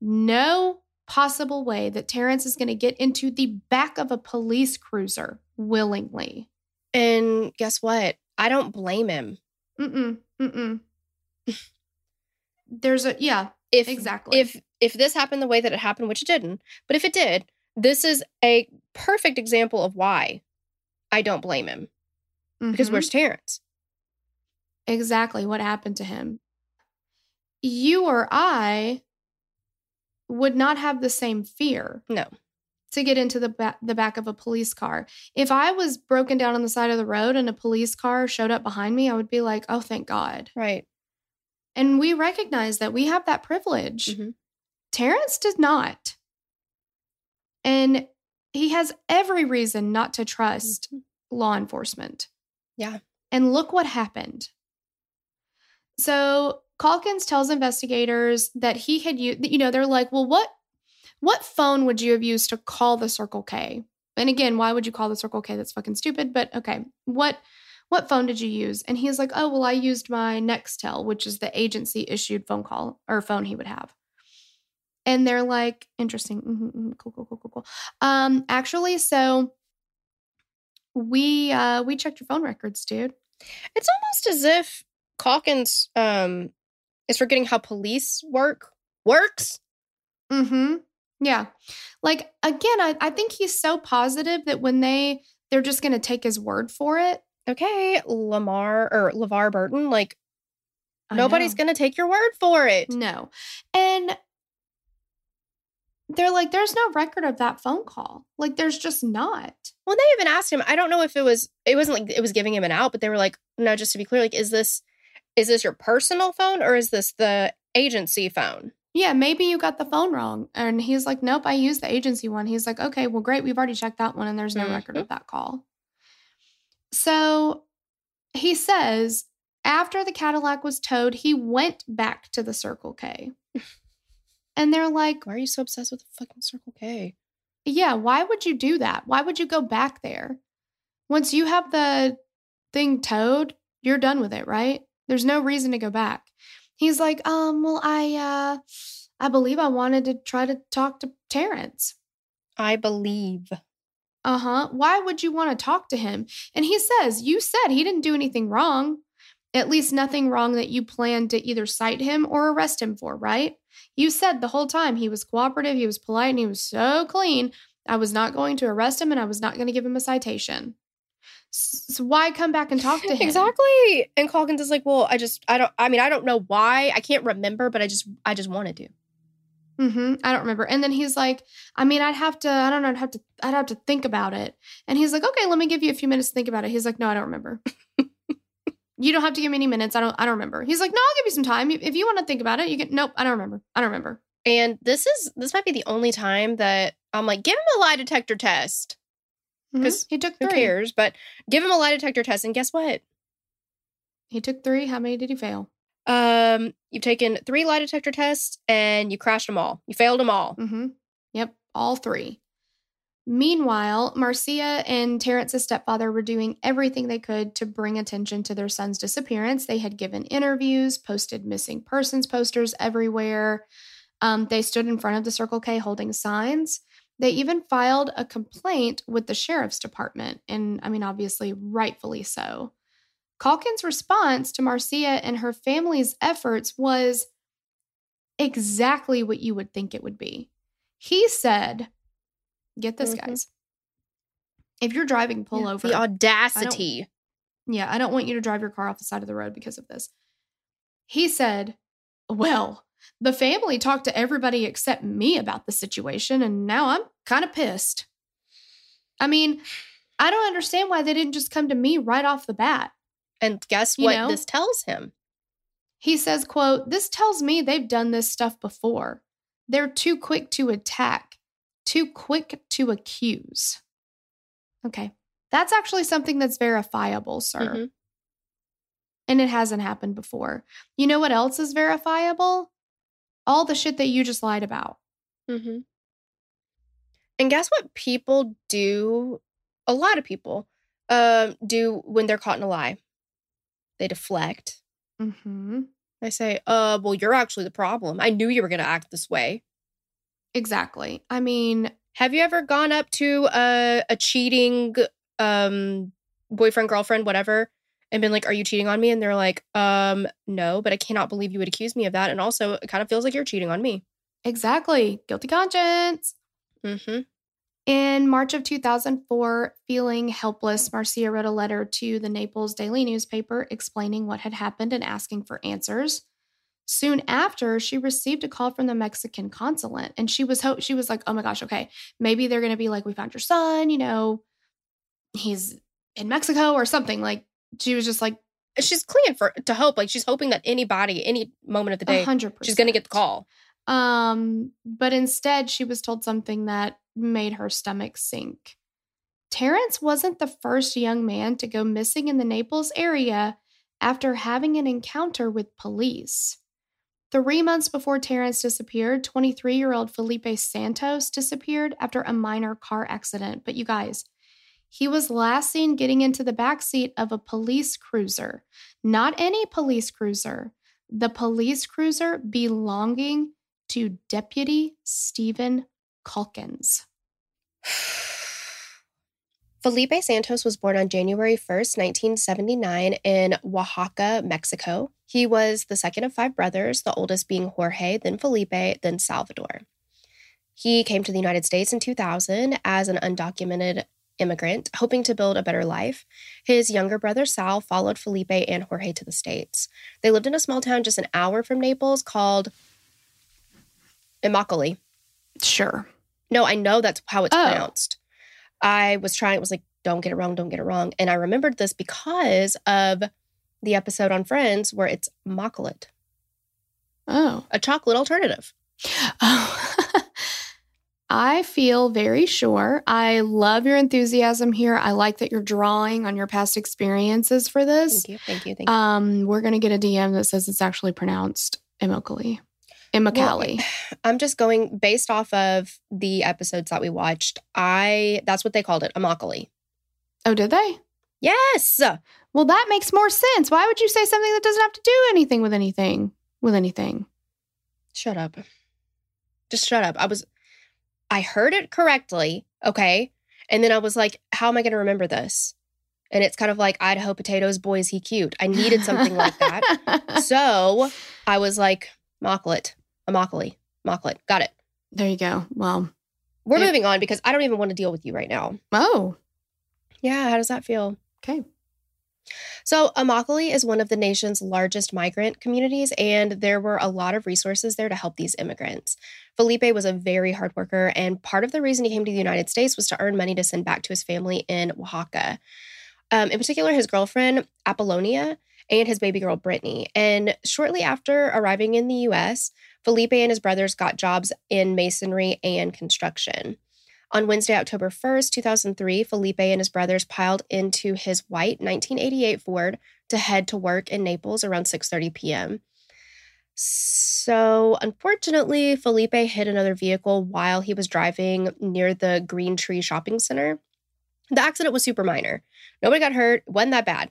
A: no possible way that Terrence is going to get into the back of a police cruiser willingly.
B: And guess what? I don't blame him.
A: Mm-mm, mm-mm. There's a, yeah,
B: If
A: exactly.
B: if if this happened the way that it happened, which it didn't, but if it did, this is a perfect example of why I don't blame him. Because
A: Mhm.
B: where's Terrence?
A: exactly what happened to him. You or I would not have the same fear
B: No.
A: to get into the ba- the back of a police car. If I was broken down on the side of the road and a police car showed up behind me, I would be like, "Oh, thank God."
B: Right.
A: And we recognize that we have that privilege.
B: Mhm.
A: Terrence did not. And he has every reason not to trust law enforcement.
B: Yeah.
A: And look what happened. So Calkins tells investigators that he had used, you know, they're like, well, what what phone would you have used to call the Circle K? And again, why would you call the Circle K? That's fucking stupid. But okay, what what phone did you use? And he's like, oh, well, I used my Nextel, which is the agency issued phone call or phone he would have. And they're like, interesting. Mhm, mhm, cool, cool, cool, cool, cool. Um, actually, so we uh we checked your phone records, dude.
B: It's almost as if Calkins um is forgetting how police work works.
A: Mm-hmm. Yeah. Like again, I, I think he's so positive that when they they're just gonna take his word for it.
B: Okay, Lamar or LeVar Burton, like
A: I
B: nobody's
A: know.
B: gonna take your word for it.
A: No. And they're like, there's no record of that phone call. Like, there's just not.
B: Well, they even asked him. I don't know if it was. It wasn't like it was giving him an out, but they were like, "No, just to be clear, like, is this is this your personal phone or is this the agency phone?"
A: Yeah, maybe you got the phone wrong. And he's like, nope, I used the agency one. He's like, okay, well, great. We've already checked that one and there's no mm-hmm. record of that call. So he says after the Cadillac was towed, he went back to the Circle K. and they're like,
B: Why are you so obsessed with the fucking Circle K?
A: yeah, why would you do that? Why would you go back there? Once you have the thing towed, you're done with it, right? There's no reason to go back. He's like, um, well, I uh I believe I wanted to try to talk to Terrence.
B: I believe.
A: Uh-huh. Why would you want to talk to him? And he says, You said he didn't do anything wrong. At least nothing wrong that you planned to either cite him or arrest him for, right? You said the whole time he was cooperative, he was polite, and he was so clean. I was not going to arrest him and I was not going to give him a citation. So why come back and talk to him?
B: Exactly. And Calkins is like, well, I just, I don't, I mean, I don't know why. I can't remember, but I just, I just wanted to.
A: hmm I don't remember. And then he's like, I mean, I'd have to, I don't know, I'd have to, I'd have to think about it. And he's like, okay, let me give you a few minutes to think about it. He's like, no, I don't remember. you don't have to give me any minutes. I don't, I don't remember. He's like, no, I'll give you some time. If if you want to think about it, you can, nope, I don't remember. I don't remember.
B: And this is, this might be the only time that I'm like, give him a lie detector test.
A: Mhm.
B: 'Cause
A: he took
B: Who
A: three.
B: cares? But give him a lie detector test. And guess what?
A: He took three. How many did he fail?
B: Um, you've taken three lie detector tests and you crashed them all. You failed them all.
A: Mm-hmm. Yep, all three. Meanwhile, Marcia and Terrence's stepfather were doing everything they could to bring attention to their son's disappearance. They had given interviews, posted missing persons posters everywhere. Um, they stood in front of the Circle K holding signs. They even filed a complaint with the sheriff's department, and I mean, obviously, rightfully so. Calkins' response to Marcia and her family's efforts was exactly what you would think it would be. He said, Get this,
B: Mhm.
A: guys. If you're driving, pull
B: Yeah,
A: over.
B: The audacity.
A: Yeah, I don't want you to drive your car off the side of the road because of this. He said, Well, the family talked to everybody except me about the situation, and now I'm kind of pissed. I mean, I don't understand why they didn't just come to me right off the bat.
B: And guess
A: You
B: what
A: know?
B: this tells him?
A: He says, quote, This tells me they've done this stuff before. They're too quick to attack, too quick to accuse. Okay. That's actually something that's verifiable, sir.
B: Mhm.
A: And it hasn't happened before. You know what else is verifiable? All the shit that you just lied about.
B: Mm-hmm. And guess what people do? A lot of people um, do when they're caught in a lie. They deflect.
A: Mm-hmm.
B: They say, "Uh, well, you're actually the problem. I knew you were going to act this way."
A: Exactly. I mean,
B: Have you ever gone up to a, a cheating um, boyfriend, girlfriend, whatever, and been like, "Are you cheating on me?" And they're like, "Um, no, but I cannot believe you would accuse me of that." And also, it kind of feels like you're cheating on me.
A: exactly. Guilty conscience.
B: Mm-hmm.
A: In March of 2004, feeling helpless, Marcia wrote a letter to the Naples Daily newspaper explaining what had happened and asking for answers. Soon after, she received a call from the Mexican consulate, and she was ho- she was like, "Oh my gosh, okay, maybe they're going to be like, we found your son, you know, he's in Mexico or something." Like she was just like,
B: She's clinging for to hope, like she's hoping that anybody, any moment of the day,
A: hundred percent,
B: she's going to get the call.
A: Um, but instead, she was told something that made her stomach sink. Terrence wasn't the first young man to go missing in the Naples area after having an encounter with police. Three months before Terrence disappeared, 23 year old Felipe Santos disappeared after a minor car accident. But you guys, he was last seen getting into the backseat of a police cruiser, not any police cruiser, the police cruiser belonging to Deputy Steven Calkins.
B: Felipe Santos was born on January 1st, 1979, in Oaxaca, Mexico. He was the second of five brothers, the oldest being Jorge, then Felipe, then Salvador. He came to the United States in 2000 as an undocumented immigrant, hoping to build a better life. His younger brother, Sal, followed Felipe and Jorge to the States. They lived in a small town just an hour from Naples called Immokalee.
A: Sure.
B: No, I know that's how it's
A: Oh.
B: pronounced. I was trying, it was like, don't get it wrong, don't get it wrong. And I remembered this because of the episode on Friends where it's Immokalee,
A: Oh.
B: a chocolate alternative.
A: Oh. I feel very sure. I love your enthusiasm here. I like that you're drawing on your past experiences for this.
B: Thank you, thank you, thank you.
A: Um, we're gonna get a DM that says it's actually pronounced Immokalee. Immokalee.
B: I'm just going based off of the episodes that we watched. I that's what they called it, Immokalee.
A: oh, did they?
B: Yes.
A: Well, that makes more sense. Why would you say something that doesn't have to do anything with anything? With anything?
B: Shut up. Just shut up. I was I heard it correctly, okay? And then I was like, how am I going to remember this? And it's kind of like Idaho potatoes, boy, is he cute. I needed something like that. So I was like, Mocklet, a Mockly, Mocklet. Got it.
A: there you go. Well,
B: We're
A: Yeah.
B: moving on because I don't even want to deal with you right now.
A: oh,
B: Yeah, how does that feel?
A: okay.
B: So, Immokalee is one of the nation's largest migrant communities, and there were a lot of resources there to help these immigrants. Felipe was a very hard worker, and part of the reason he came to the United States was to earn money to send back to his family in Oaxaca. Um, in particular, his girlfriend, Apollonia, and his baby girl, Brittany. And shortly after arriving in the US, Felipe and his brothers got jobs in masonry and construction. On Wednesday, October 1st, 2003, Felipe and his brothers piled into his white 1988 Ford to head to work in Naples around 6:30 p.m. So, unfortunately, Felipe hit another vehicle while he was driving near the Green Tree Shopping Center. The accident was super minor. Nobody got hurt, wasn't that bad.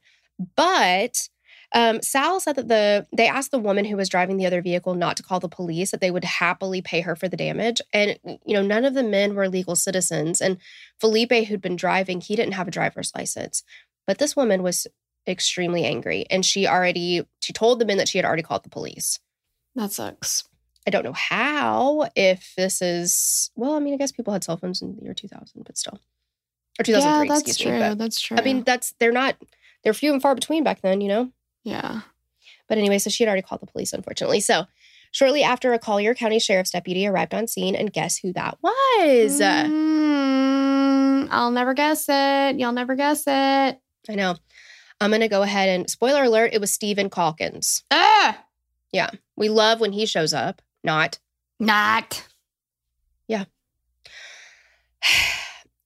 B: But um, Sal said that the they asked the woman who was driving the other vehicle not to call the police, that they would happily pay her for the damage. And you know, none of the men were legal citizens. And Felipe, who'd been driving, he didn't have a driver's license. But this woman was extremely angry, and she already she told the men that she had already called the police.
A: That sucks.
B: I don't know how. If this is well, I mean, I guess people had cell phones in the year 2000, but still, or 2003.
A: Yeah, that's
B: excuse
A: true.
B: me. But,
A: that's true.
B: I mean, that's they're not they're few and far between back then, you know.
A: Yeah.
B: But anyway, so she had already called the police, unfortunately. So shortly after, a Collier County Sheriff's deputy arrived on scene, and guess who that was?
A: Mm, I'll never guess it. You'll never guess it.
B: I know. I'm gonna go ahead and spoiler alert: it was Steven Calkins.
A: Ah, Yeah.
B: We love when he shows up. Not
A: not.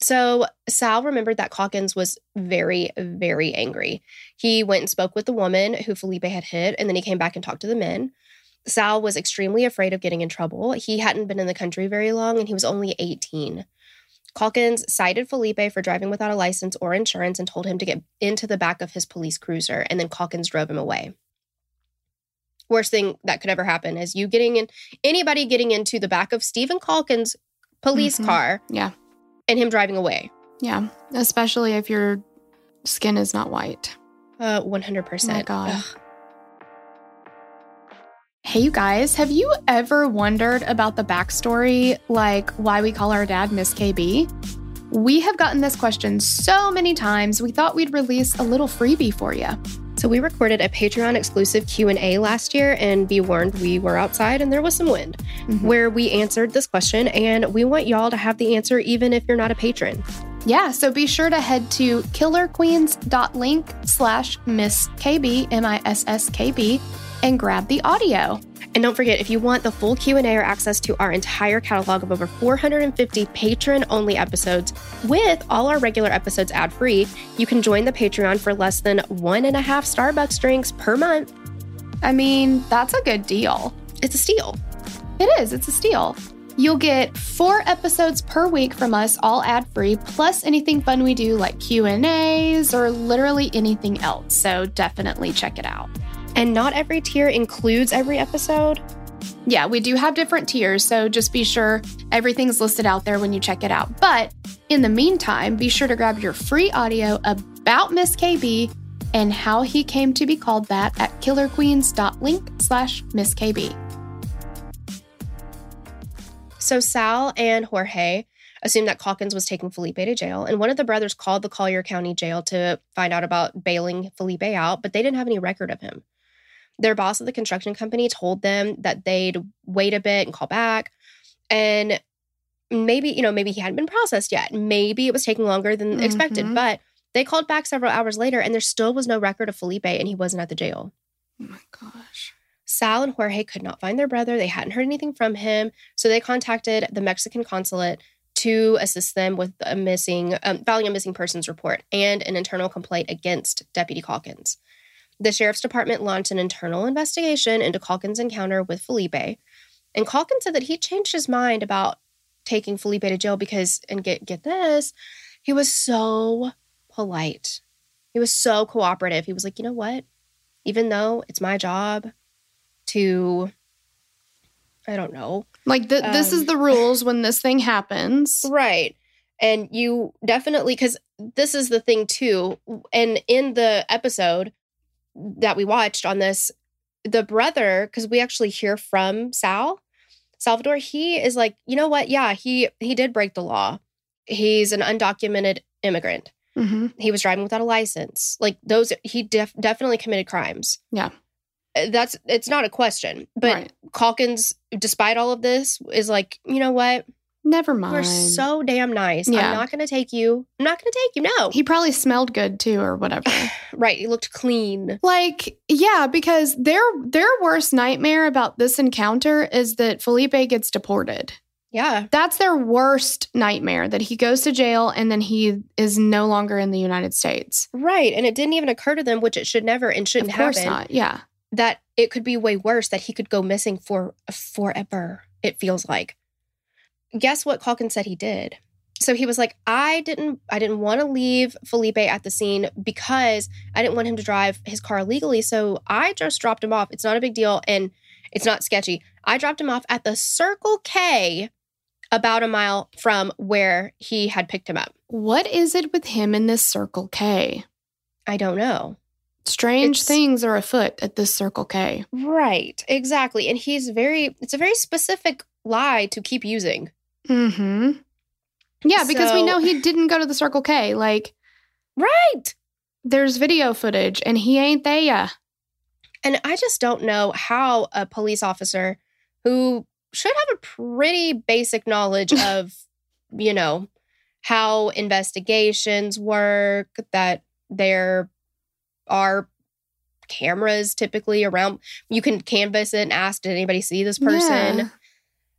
B: So Sal remembered that Calkins was very, very angry. He went and spoke with the woman who Felipe had hit, and then he came back and talked to the men. Sal was extremely afraid of getting in trouble. He hadn't been in the country very long, and he was only 18. Calkins cited Felipe for driving without a license or insurance and told him to get into the back of his police cruiser, and then Calkins drove him away. Worst thing that could ever happen is you getting in, anybody getting into the back of Steven Calkins' police
A: Mhm.
B: car
A: Yeah.
B: And him driving away.
A: Yeah. Especially if your skin is not white.
B: Uh, 100%.
A: Oh my God.
B: Ugh.
A: Hey, you guys, have you ever wondered about the backstory, like why we call our dad Miss KB? We have gotten this question so many times, we thought we'd release a little freebie for you.
B: So we recorded a Patreon exclusive Q&A last year and be warned we were outside and there was some wind
A: Mhm.
B: where we answered this question and we want y'all to have the answer even if you're not a patron.
A: Yeah, so be sure to head to killerqueens.link slash Miss KB, M-I-S-S-K-B, and grab the audio.
B: And don't forget if you want the full Q&A or access to our entire catalog of over 450 patron only episodes with all our regular episodes ad free, you can join the Patreon for less than one and a half Starbucks drinks per month.
A: I mean, that's a good deal.
B: It's a steal.
A: It is, it's a steal. You'll get four episodes per week from us, all ad-free, plus anything fun we do like Q&As or literally anything else. So definitely check it out.
B: And not every tier includes every episode.
A: Yeah, we do have different tiers, so just be sure everything's listed out there when you check it out. But in the meantime, be sure to grab your free audio about Miss KB and how he came to be called that at killerqueens.link slash Miss KB.
B: So Sal and Jorge assumed that Calkins was taking Felipe to jail, and one of the brothers called the Collier County Jail to find out about bailing Felipe out, but they didn't have any record of him. Their boss at the construction company told them that they'd wait a bit and call back, and maybe you know maybe he hadn't been processed yet. Maybe it was taking longer than expected,
A: Mhm.
B: but they called back several hours later, and there still was no record of Felipe, and he wasn't at the jail.
A: Oh my gosh.
B: Sal and Jorge could not find their brother. They hadn't heard anything from him. So they contacted the Mexican consulate to assist them with a missing, um, filing a missing persons report and an internal complaint against Deputy Calkins. The sheriff's department launched an internal investigation into Calkins' encounter with Felipe. And Calkins said that he changed his mind about taking Felipe to jail because, and get, get this, he was so polite. He was so cooperative. He was like, you know what? Even though it's my job to I don't know.
A: Like, th- this is
B: Um,
A: the rules when this thing happens.
B: Right. And you definitely cuz this is the thing too. And in the episode that we watched on this, the brother, because we actually hear from Sal, Salvador, he is like, you know what? Yeah, he he did break the law. He's an undocumented immigrant.
A: hmm
B: He was driving without a license. Like those, he def- definitely committed crimes.
A: Yeah.
B: Uh, That's it's not a question. But
A: Right.
B: Calkins, despite all of this, is like, you know what?
A: Never mind.
B: We're so damn nice.
A: Yeah.
B: I'm not going to take you. I'm not going to take you. No.
A: He probably smelled good too, or whatever.
B: right. He looked clean.
A: like, yeah, because their their worst nightmare about this encounter is that Felipe gets deported.
B: Yeah.
A: That's their worst nightmare that he goes to jail and then he is no longer in the United States.
B: Right. And it didn't even occur to them, which it should never and shouldn't
A: of course
B: happen,
A: not. Yeah.
B: that it could be way worse, that he could go missing for forever, it feels like. Guess what Calkins said he did? So he was like, I didn't I didn't want to leave Felipe at the scene because I didn't want him to drive his car illegally. So I just dropped him off. It's not a big deal and it's not sketchy. I dropped him off at the Circle K about a mile from where he had picked him up.
A: What is it with him in this Circle K?
B: I don't know.
A: Strange
B: It's-
A: things are afoot at this Circle K.
B: Right, exactly. And he's very, it's a very specific lie to keep using.
A: Mm-hmm. Yeah, because we know he didn't go to the Circle K. Like,
B: Right.
A: there's video footage and he ain't there.
B: And I just don't know how a police officer who should have a pretty basic knowledge of, you know, how investigations work, that there are cameras typically around. You can canvas it and ask, did anybody see this person?
A: Yeah.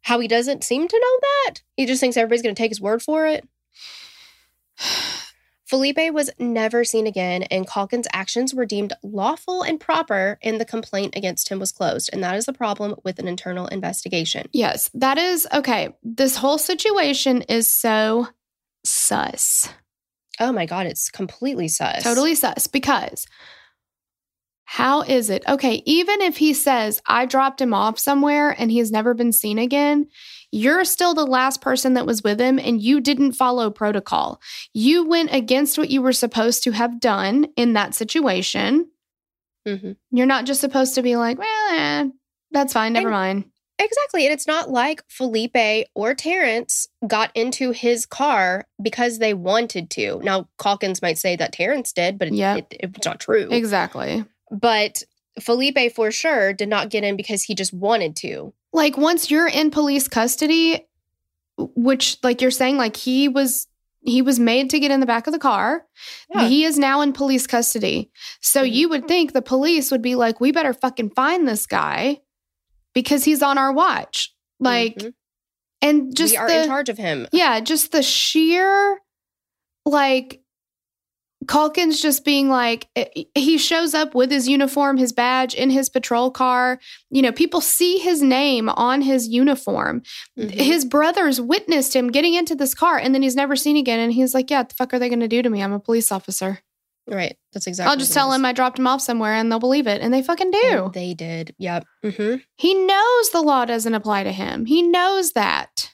B: How he doesn't seem to know that. He just thinks everybody's going to take his word for it. Felipe was never seen again, and Calkins' actions were deemed lawful and proper, and the complaint against him was closed. And that is the problem with an internal investigation.
A: Yes, that is okay. This whole situation is so sus.
B: Oh my God, it's completely sus.
A: Totally sus because how is it? Okay, even if he says, I dropped him off somewhere and he's never been seen again, you're still the last person that was with him and you didn't follow protocol. You went against what you were supposed to have done in that situation.
B: Mhm.
A: You're not just supposed to be like, well, eh, that's fine, never
B: And-
A: mind.
B: Exactly. And it's not like Felipe or Terrence got into his car because they wanted to. Now, Calkins might say that Terrence did, but it,
A: Yep.
B: it, it's not true.
A: Exactly.
B: But Felipe, for sure, did not get in because he just wanted to.
A: like once you're in police custody which like you're saying like he was he was made to get in the back of the car
B: Yeah.
A: he is now in police custody so
B: Mhm.
A: you would think the police would be like we better fucking find this guy because he's on our watch like
B: Mhm.
A: and just
B: we are
A: the,
B: in charge of him.
A: yeah just the sheer like Calkins just being like, eh, he shows up with his uniform, his badge in his patrol car. You know, people see his name on his uniform.
B: Mhm.
A: His brothers witnessed him getting into this car and then he's never seen again. And he's like, yeah, what the fuck are they going to do to me? I'm a police officer.
B: Right. That's exactly.
A: I'll just tell him I dropped him off somewhere and they'll believe it. And they fucking do.
B: And they did. Yep. Mm-hmm.
A: he knows the law doesn't apply to him. He knows that.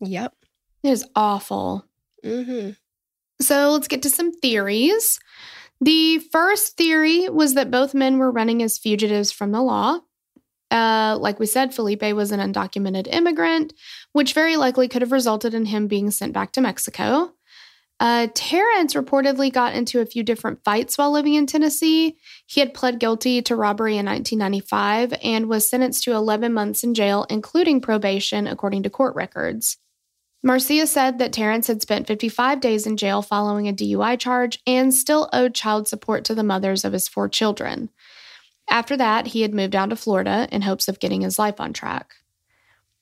B: Yep.
A: It is awful.
B: hmm
A: So let's get to some theories. The first theory was that both men were running as fugitives from the law. Uh, like we said, Felipe was an undocumented immigrant, which very likely could have resulted in him being sent back to Mexico. Uh, Terrence reportedly got into a few different fights while living in Tennessee. He had pled guilty to robbery in 1995 and was sentenced to 11 months in jail, including probation, according to court records. Marcia said that Terrence had spent 55 days in jail following a DUI charge and still owed child support to the mothers of his four children. After that, he had moved down to Florida in hopes of getting his life on track.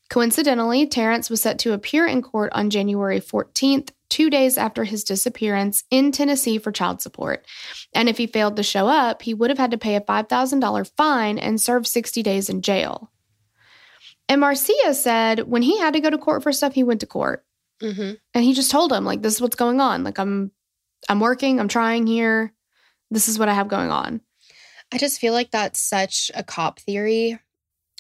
A: Coincidentally, Terrence was set to appear in court on January 14th, two days after his disappearance in Tennessee for child support. And if he failed to show up, he would have had to pay a $5,000 fine and serve 60 days in jail. And Marcia said when he had to go to court for stuff, he went to court
B: hmm
A: and he just told him like this is what's going on like i'm i'm working i'm trying here this is what i have going on
B: I just feel like that's such a cop theory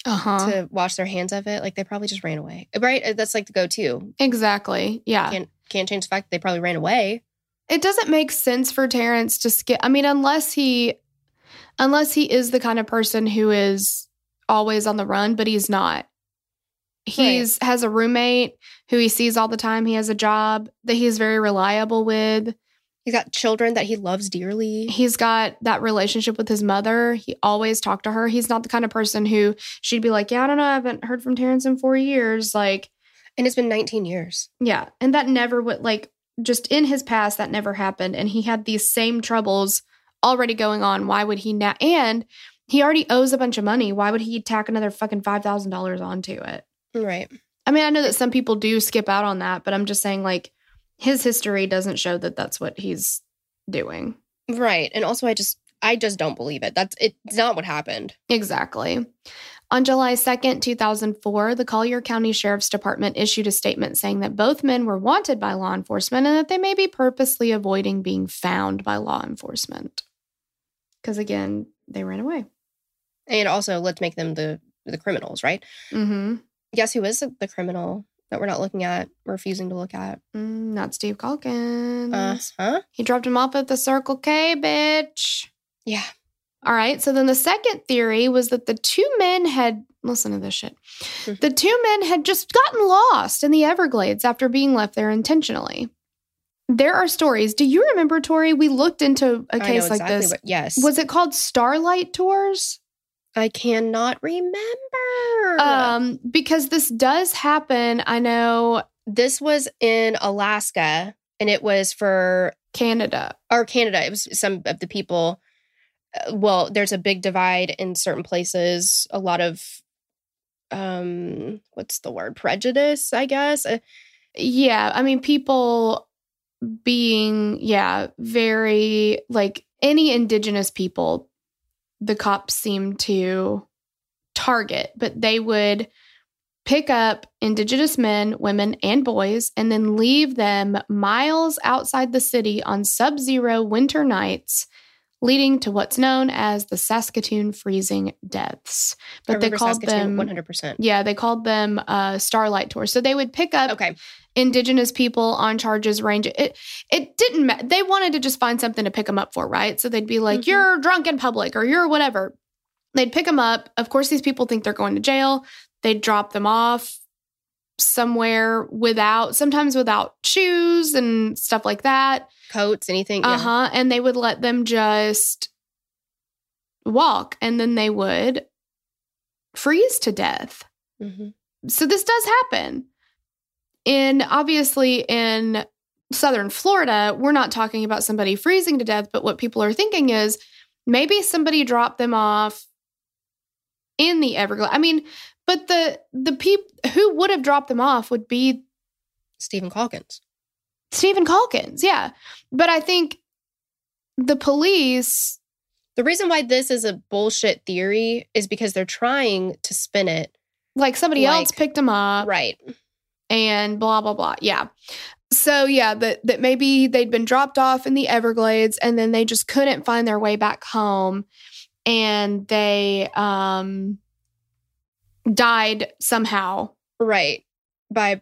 A: uh-huh
B: to wash their hands of it. Like they probably just ran away. Right? That's like the go-to.
A: exactly yeah
B: Can't can't change the fact that they probably ran away.
A: it doesn't make sense for Terrence to skip. I mean, unless he, unless he is the kind of person who is always on the run, but he's not. He's has a roommate who he sees all the time. He has a job that he's very reliable with.
B: He's got children that he loves dearly.
A: He's got that relationship with his mother. He always talked to her. He's not the kind of person who she'd be like, "Yeah, I don't know. I haven't heard from Terrence in four years." Like,
B: And it's been 19 years.
A: Yeah. And that never would like just in his past that never happened and he had these same troubles already going on. Why would he now and he already owes a bunch of money. Why would he tack another fucking $5,000 onto it?
B: Right.
A: I mean, I know that some people do skip out on that, but I'm just saying like his history doesn't show that that's what he's doing.
B: Right. And also I just I just don't believe it. That's it's not what happened.
A: Exactly. On July 2nd, 2004, the Collier County Sheriff's Department issued a statement saying that both men were wanted by law enforcement and that they may be purposely avoiding being found by law enforcement. Because again, they ran away.
B: And also let's make them the the criminals, right?
A: Mm-hmm.
B: Guess who is the criminal that we're not looking at, refusing to look at?
A: Mm, not Steve Calkins.
B: Uh-huh.
A: He dropped him off at the Circle K, bitch.
B: Yeah.
A: All right. So then the second theory was that the two men had, listen to this shit.
B: Mhm.
A: The two men had just gotten lost in the Everglades after being left there intentionally. There are stories. Do you remember, Tori? We looked into a case like
B: exactly
A: this.
B: what- yes.
A: Was it called Starlight Tours?
B: I cannot remember.
A: Um, because this does happen. I know
B: this was in Alaska and it was for
A: Canada.
B: or Canada. It was some of the people. uh, Well, there's a big divide in certain places. A lot of, um, what's the word? Prejudice, I guess. Uh,
A: Yeah, I mean, people being, yeah, very like any indigenous people, the cops seemed to target, but they would pick up indigenous men, women, and boys and then leave them miles outside the city on sub zero winter nights, leading to what's known as the Saskatoon freezing deaths. But they called
B: Saskatoon
A: them.
B: 100%.
A: Yeah, they called them uh, Starlight Tours. So they would pick up
B: Okay.
A: Indigenous people on charges range it it didn't ma- they wanted to just find something to pick them up for right so they'd be like
B: Mhm.
A: you're drunk in public or you're whatever they'd pick them up of course these people think they're going to jail they'd drop them off somewhere without sometimes without shoes and stuff like that
B: Coats, anything. yeah.
A: uh-huh and they would let them just walk and then they would freeze to death
B: Mhm.
A: so this does happen. And obviously in southern Florida, we're not talking about somebody freezing to death, but what people are thinking is maybe somebody dropped them off in the Everglades. I mean, but the the people who would have dropped them off would be
B: Steven Calkins.
A: Steven Calkins, yeah. But I think the police,
B: The reason why this is a bullshit theory is because they're trying to spin it.
A: like somebody else picked them up,
B: Right.
A: And blah blah blah. Yeah. So yeah, that that maybe they'd been dropped off in the Everglades and then they just couldn't find their way back home and they um died somehow.
B: Right. By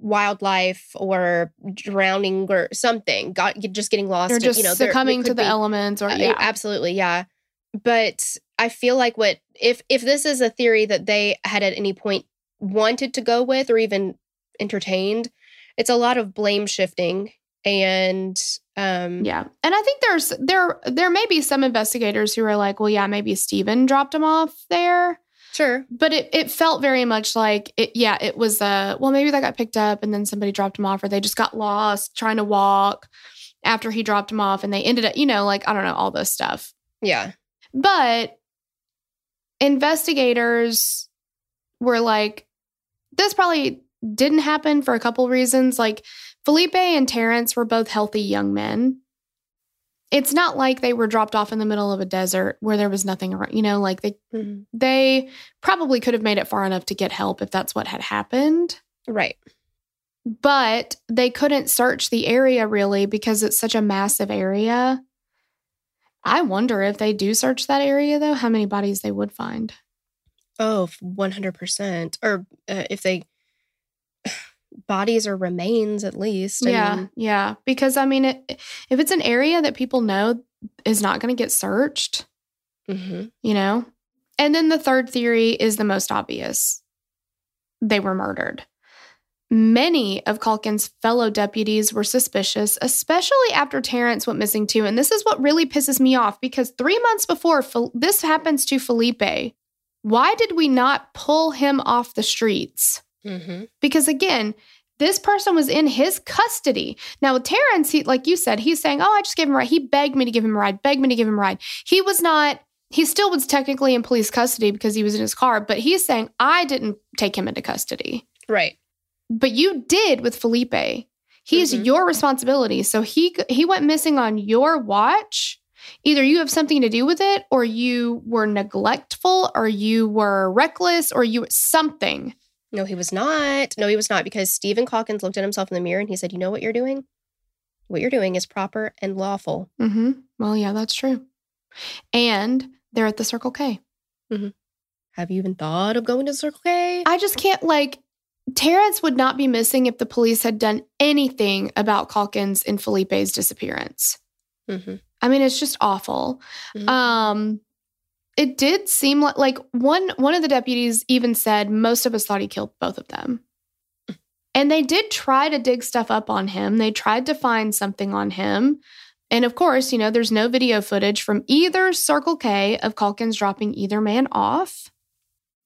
B: wildlife or drowning or something. Got just getting lost.
A: Or
B: and,
A: just
B: you know,
A: succumbing to the
B: be-
A: elements or
B: Uh,
A: yeah.
B: absolutely, yeah. But I feel like what if if this is a theory that they had at any point wanted to go with or even entertained, it's a lot of blame shifting and um
A: Yeah. And I think there's there there may be some investigators who are like, well, yeah, maybe Steven dropped him off there.
B: sure.
A: But it, it felt very much like it yeah, it was uh well maybe that got picked up and then somebody dropped him off or they just got lost trying to walk after he dropped him off and they ended up, you know, like I don't know, all this stuff.
B: Yeah.
A: But investigators were like, this probably didn't happen for a couple reasons. Like Felipe and Terrence were both healthy young men. It's not like they were dropped off in the middle of a desert where there was nothing around, you know, like they
B: Mhm.
A: they probably could have made it far enough to get help if that's what had happened.
B: Right.
A: But they couldn't search the area really because it's such a massive area. I wonder if they do search that area though, how many bodies they would find.
B: Oh, 100%. Or uh, if they bodies or remains at least. I
A: yeah,
B: mean,
A: yeah. Because I mean, it, if it's an area that people know is not going to get searched,
B: mhm.
A: you know? And then the third theory is the most obvious they were murdered. Many of Calkins' fellow deputies were suspicious, especially after Terrence went missing too. And this is what really pisses me off because three months before this happens to Felipe, why did we not pull him off the streets?
B: Mhm.
A: Because again, this person was in his custody. Now, with Terrence, he, like you said, he's saying, Oh, I just gave him a ride. He begged me to give him a ride, begged me to give him a ride. He was not, he still was technically in police custody because he was in his car, but he's saying, I didn't take him into custody.
B: Right.
A: But you did with Felipe. He's
B: Mhm.
A: your responsibility. So he he went missing on your watch. Either you have something to do with it, or you were neglectful, or you were reckless, or you something.
B: No, he was not. No, he was not because Steven Calkins looked at himself in the mirror and he said, You know what you're doing? What you're doing is proper and lawful.
A: Mm-hmm. Well, yeah, that's true. And they're at the Circle K. Mm-hmm.
B: Have you even thought of going to Circle K?
A: I just can't like. Terrence would not be missing if the police had done anything about Calkins and Felipe's disappearance.
B: hmm
A: I mean, it's just awful.
B: Mhm.
A: Um, it did seem like like one one of the deputies even said most of us thought he killed both of them. And they did try to dig stuff up on him. They tried to find something on him. And of course, you know, there's no video footage from either Circle K of Calkins dropping either man off.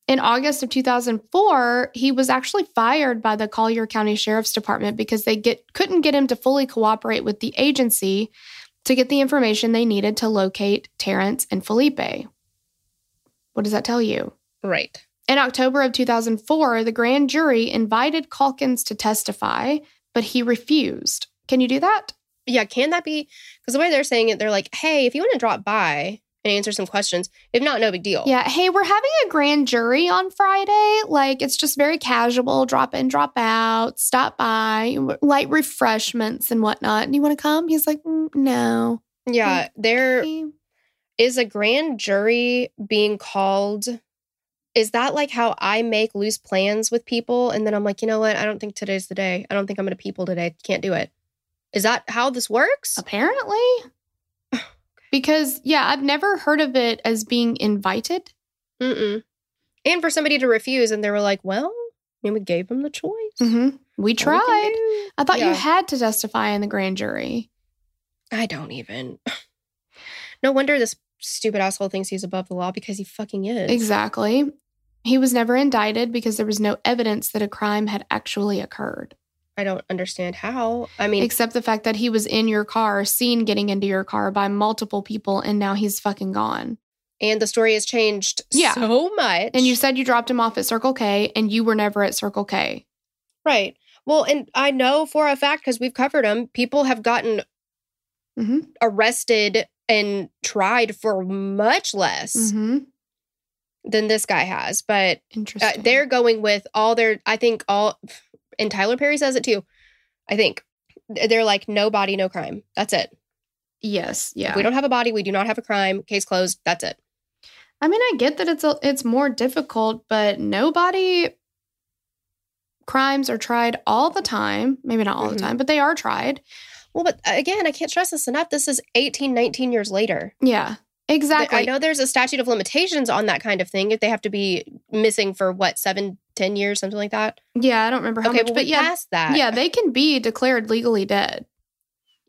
A: In August of 2004, he was actually fired by the Collier County Sheriff's Department because they get couldn't get him to fully cooperate with the agency to get the information they needed to locate Terrence and Felipe. What does that tell you?
B: Right.
A: In October of 2004, the grand jury invited Calkins to testify, but he refused. Can you do that?
B: Yeah, can that be? Because the way they're saying it, they're like, Hey, if you want to drop by and answer some questions, if not, no big deal.
A: Yeah. Hey, we're having a grand jury on Friday. Like, it's just very casual drop in, drop out, stop by, light refreshments and whatnot. Do you want to come? He's like, "Mm, no.
B: Yeah.
A: Okay.
B: Is a grand jury being called. Is that like how I make loose plans with people? And then I'm like, you know what? I don't think today's the day. I don't think I'm going to people today. Can't do it. Is that how this works?
A: Apparently. Because, yeah, I've never heard of it as being invited.
B: Mm-mm. And for somebody to refuse, and they were like, well, I mean, we gave them the choice.
A: Mm-hmm. We
B: What we
A: tried. I thought
B: Yeah.
A: you had to testify in the grand jury.
B: I don't even. No wonder this stupid asshole thinks he's above the law because he fucking is.
A: Exactly. He was never indicted because there was no evidence that a crime had actually occurred,
B: I don't understand how. I mean,
A: except the fact that he was in your car, seen getting into your car by multiple people, and now he's fucking gone.
B: and the story has changed
A: Yeah.
B: so much.
A: And you said you dropped him off at Circle K, and you were never at Circle K.
B: right. Well, and I know for a fact because we've covered them, people have gotten
A: Mm-hmm.
B: arrested and tried for much less
A: Mm-hmm.
B: than this guy has. But uh, they're going with all their, I think, all, and Tyler Perry says it too. I think they're like, no body, no crime. That's it.
A: yes,
B: If
A: yeah.
B: we don't have a body, we do not have a crime. Case closed. That's it.
A: I mean, I get that it's a, it's more difficult, but nobody crimes are tried all the time. Maybe not all
B: Mhm.
A: the time, but they are tried.
B: Well, but uh, again, I can't stress this enough. This is 18, 19 years later.
A: Yeah, exactly.
B: I know there's a statute of limitations on that kind of thing. If they have to be missing for what, seven, ten years, something like that.
A: Yeah, I don't remember how
B: okay,
A: much,
B: well,
A: but yeah,
B: that.
A: yeah, they can be declared legally dead,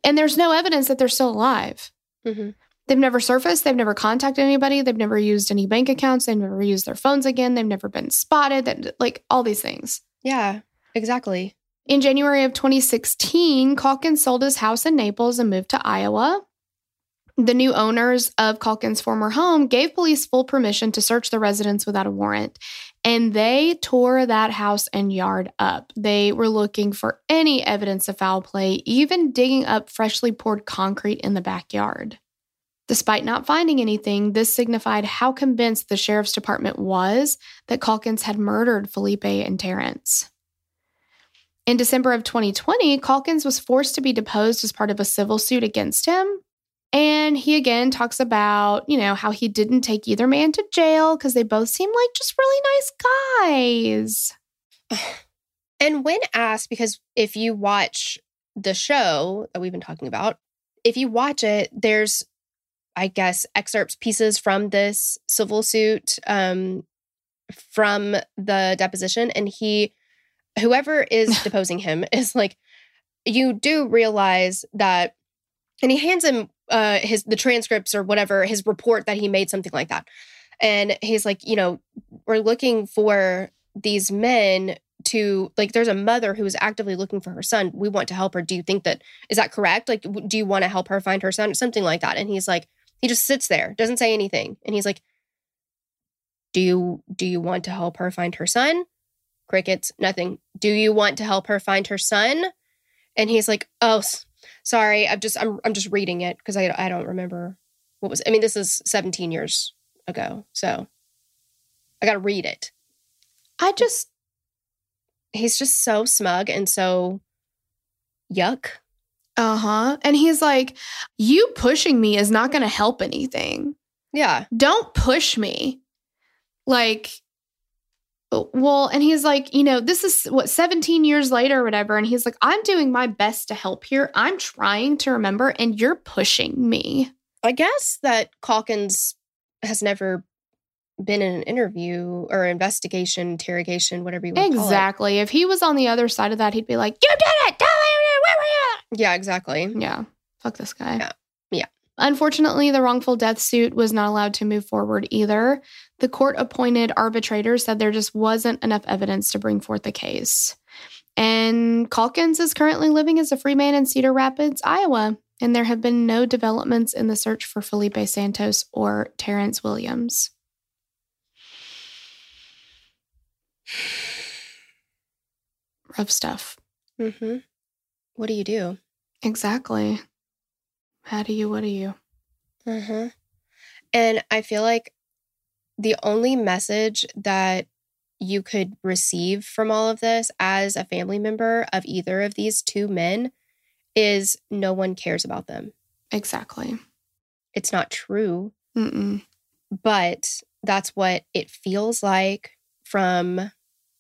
A: and there's no evidence that they're still alive.
B: hmm
A: They've never surfaced. They've never contacted anybody. They've never used any bank accounts. They've never used their phones again. They've never been spotted. That like all these things.
B: Yeah, exactly.
A: In January of 2016, Calkins sold his house in Naples and moved to Iowa. The new owners of Calkins' former home gave police full permission to search the residence without a warrant, and they tore that house and yard up. They were looking for any evidence of foul play, even digging up freshly poured concrete in the backyard. Despite not finding anything, this signified how convinced the sheriff's department was that Calkins had murdered Felipe and Terrence. In December of 2020, Calkins was forced to be deposed as part of a civil suit against him. And he again talks about, you know, how he didn't take either man to jail because they both seem like just really nice guys.
B: And when asked, because if you watch the show that we've been talking about, if you watch it, there's, I guess, excerpts, pieces from this civil suit um, from the deposition. And he, whoever is deposing him, is like, you do realize that, and he hands him uh, his the transcripts or whatever, his report that he made, something like that. And he's like, you know, we're looking for these men to like there's a mother who is actively looking for her son. We want to help her. Do you think that is that correct? Like do you want to help her find her son? Something like that. And he's like he just sits there doesn't say anything. And he's like do you do you want to help her find her son crickets nothing do you want to help her find her son and he's like oh sorry i'm just i'm, I'm just reading it because I, I don't remember what was i mean this is 17 years ago so i gotta read it
A: I just
B: he's just so smug and so yuck.
A: uh huh. And he's like, "You pushing me is not going to help anything.
B: Yeah.
A: Don't push me." Like, well, and he's like, you know, this is what 17 years later or whatever, and he's like, "I'm doing my best to help here. I'm trying to remember, and you're pushing me."
B: I guess that Calkins has never been in an interview or investigation, interrogation, whatever you want to call it.
A: Exactly. If he was on the other side of that, he'd be like, "You did it! Tell me where were
B: Yeah, exactly.
A: Yeah. Fuck this guy.
B: Yeah.
A: Unfortunately, the wrongful death suit was not allowed to move forward either. The court appointed arbitrator said there just wasn't enough evidence to bring forth the case. And Calkins is currently living as a free man in Cedar Rapids, Iowa. And there have been no developments in the search for Felipe Santos or Terrence Williams. Rough stuff.
B: hmm What do you do?
A: Exactly. How do you, what do you?
B: Uh-huh. And I feel like the only message that you could receive from all of this as a family member of either of these two men is no one cares about them.
A: Exactly.
B: It's not true,
A: Mm-mm.
B: but that's what it feels like from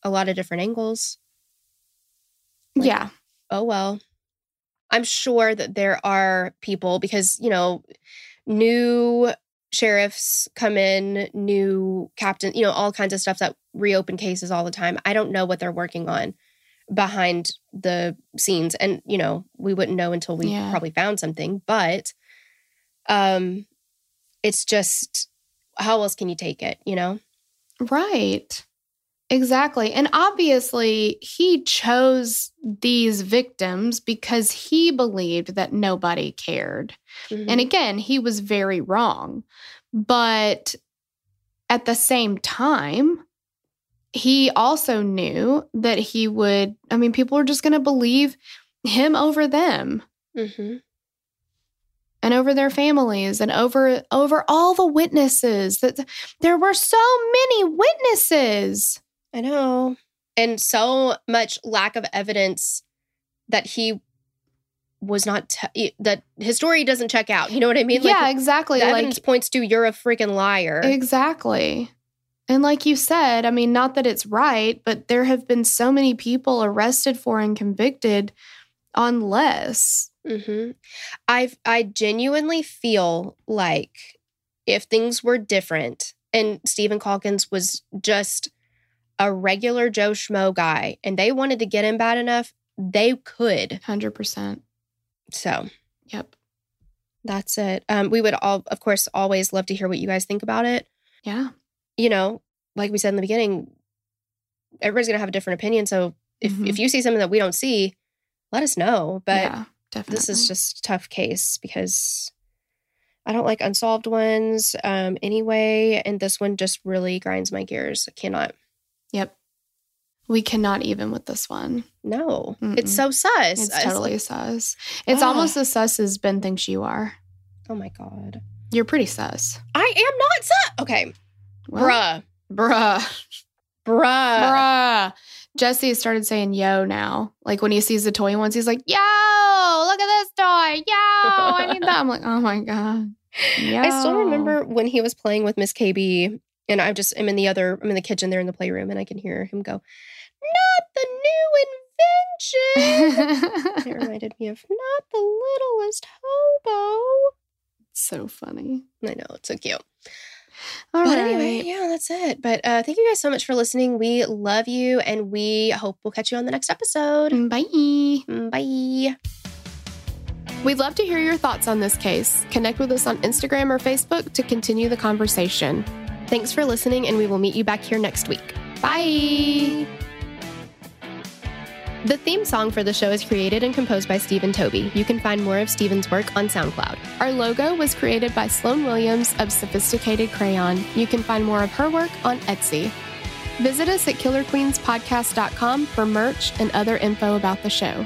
B: a lot of different angles. Like-
A: yeah.
B: oh well i'm sure that there are people because you know new sheriffs come in new captain you know all kinds of stuff that reopen cases all the time i don't know what they're working on behind the scenes and you know we wouldn't know until we
A: Yeah.
B: probably found something but um it's just how else can you take it you know
A: Right. Exactly. And obviously, he chose these victims because he believed that nobody cared. And again, he was very wrong. But at the same time, he also knew that he would, I mean, people are just going to believe him over them
B: Mhm.
A: and over their families and over over all the witnesses that there were so many witnesses
B: I know. And so much lack of evidence that he was not, t- that his story doesn't check out. You know what I mean?
A: yeah
B: Like,
A: exactly
B: the
A: like
B: evidence points to you're a freaking liar.
A: exactly and like you said i mean not that it's right but there have been so many people arrested for and convicted on less
B: hmm I I genuinely feel like if things were different and Steven Calkins was just a regular Joe Schmo guy and they wanted to get him bad enough, they could.
A: 100%
B: So
A: yep
B: that's it. Um, we would all, of course, always love to hear what you guys think about it.
A: yeah
B: you know, like we said in the beginning, everybody's gonna have a different opinion. So if
A: Mhm.
B: if you see something that we don't see, let us know. But
A: yeah definitely
B: this is just a tough case because I don't like unsolved ones um, anyway, and this one just really grinds my gears. I cannot.
A: Yep we cannot even with this one
B: No,
A: Mm-mm.
B: it's so sus.
A: it's
B: It's
A: totally
B: like,
A: sus it's
B: Ah.
A: almost as sus as ben thinks you are
B: oh my god,
A: you're pretty sus
B: I am not sus. Okay,
A: Well,
B: bruh,
A: bruh
B: bruh.
A: Bruh. Jesse has started saying yo now. Like when he sees the toy ones, he's like, yo, look at this toy. Yo, I need that. I'm like, oh my God. Yo.
B: I still remember when he was playing with Miss KB, and I just am in the other, I'm in the kitchen there in the playroom, and I can hear him go, not the new invention. it reminded me of not the littlest hobo.
A: so funny.
B: I know, it's so cute.
A: All
B: but
A: right.
B: anyway, yeah, that's it. But uh, thank you guys so much for listening. We love you, and we hope we'll catch you on the next episode.
A: Bye.
B: Mm, Bye.
A: We'd love to hear your thoughts on this case. Connect with us on Instagram or Facebook to continue the conversation.
B: Thanks for listening, and we will meet you back here next week.
A: Bye.
B: The theme song for the show is created and composed by Stephen Toby. You can find more of Stephen's work on SoundCloud.
A: Our logo was created by Sloan Williams of Sophisticated Crayon. You can find more of her work on Etsy. Visit us at killerqueenspodcast.com for merch and other info about the show.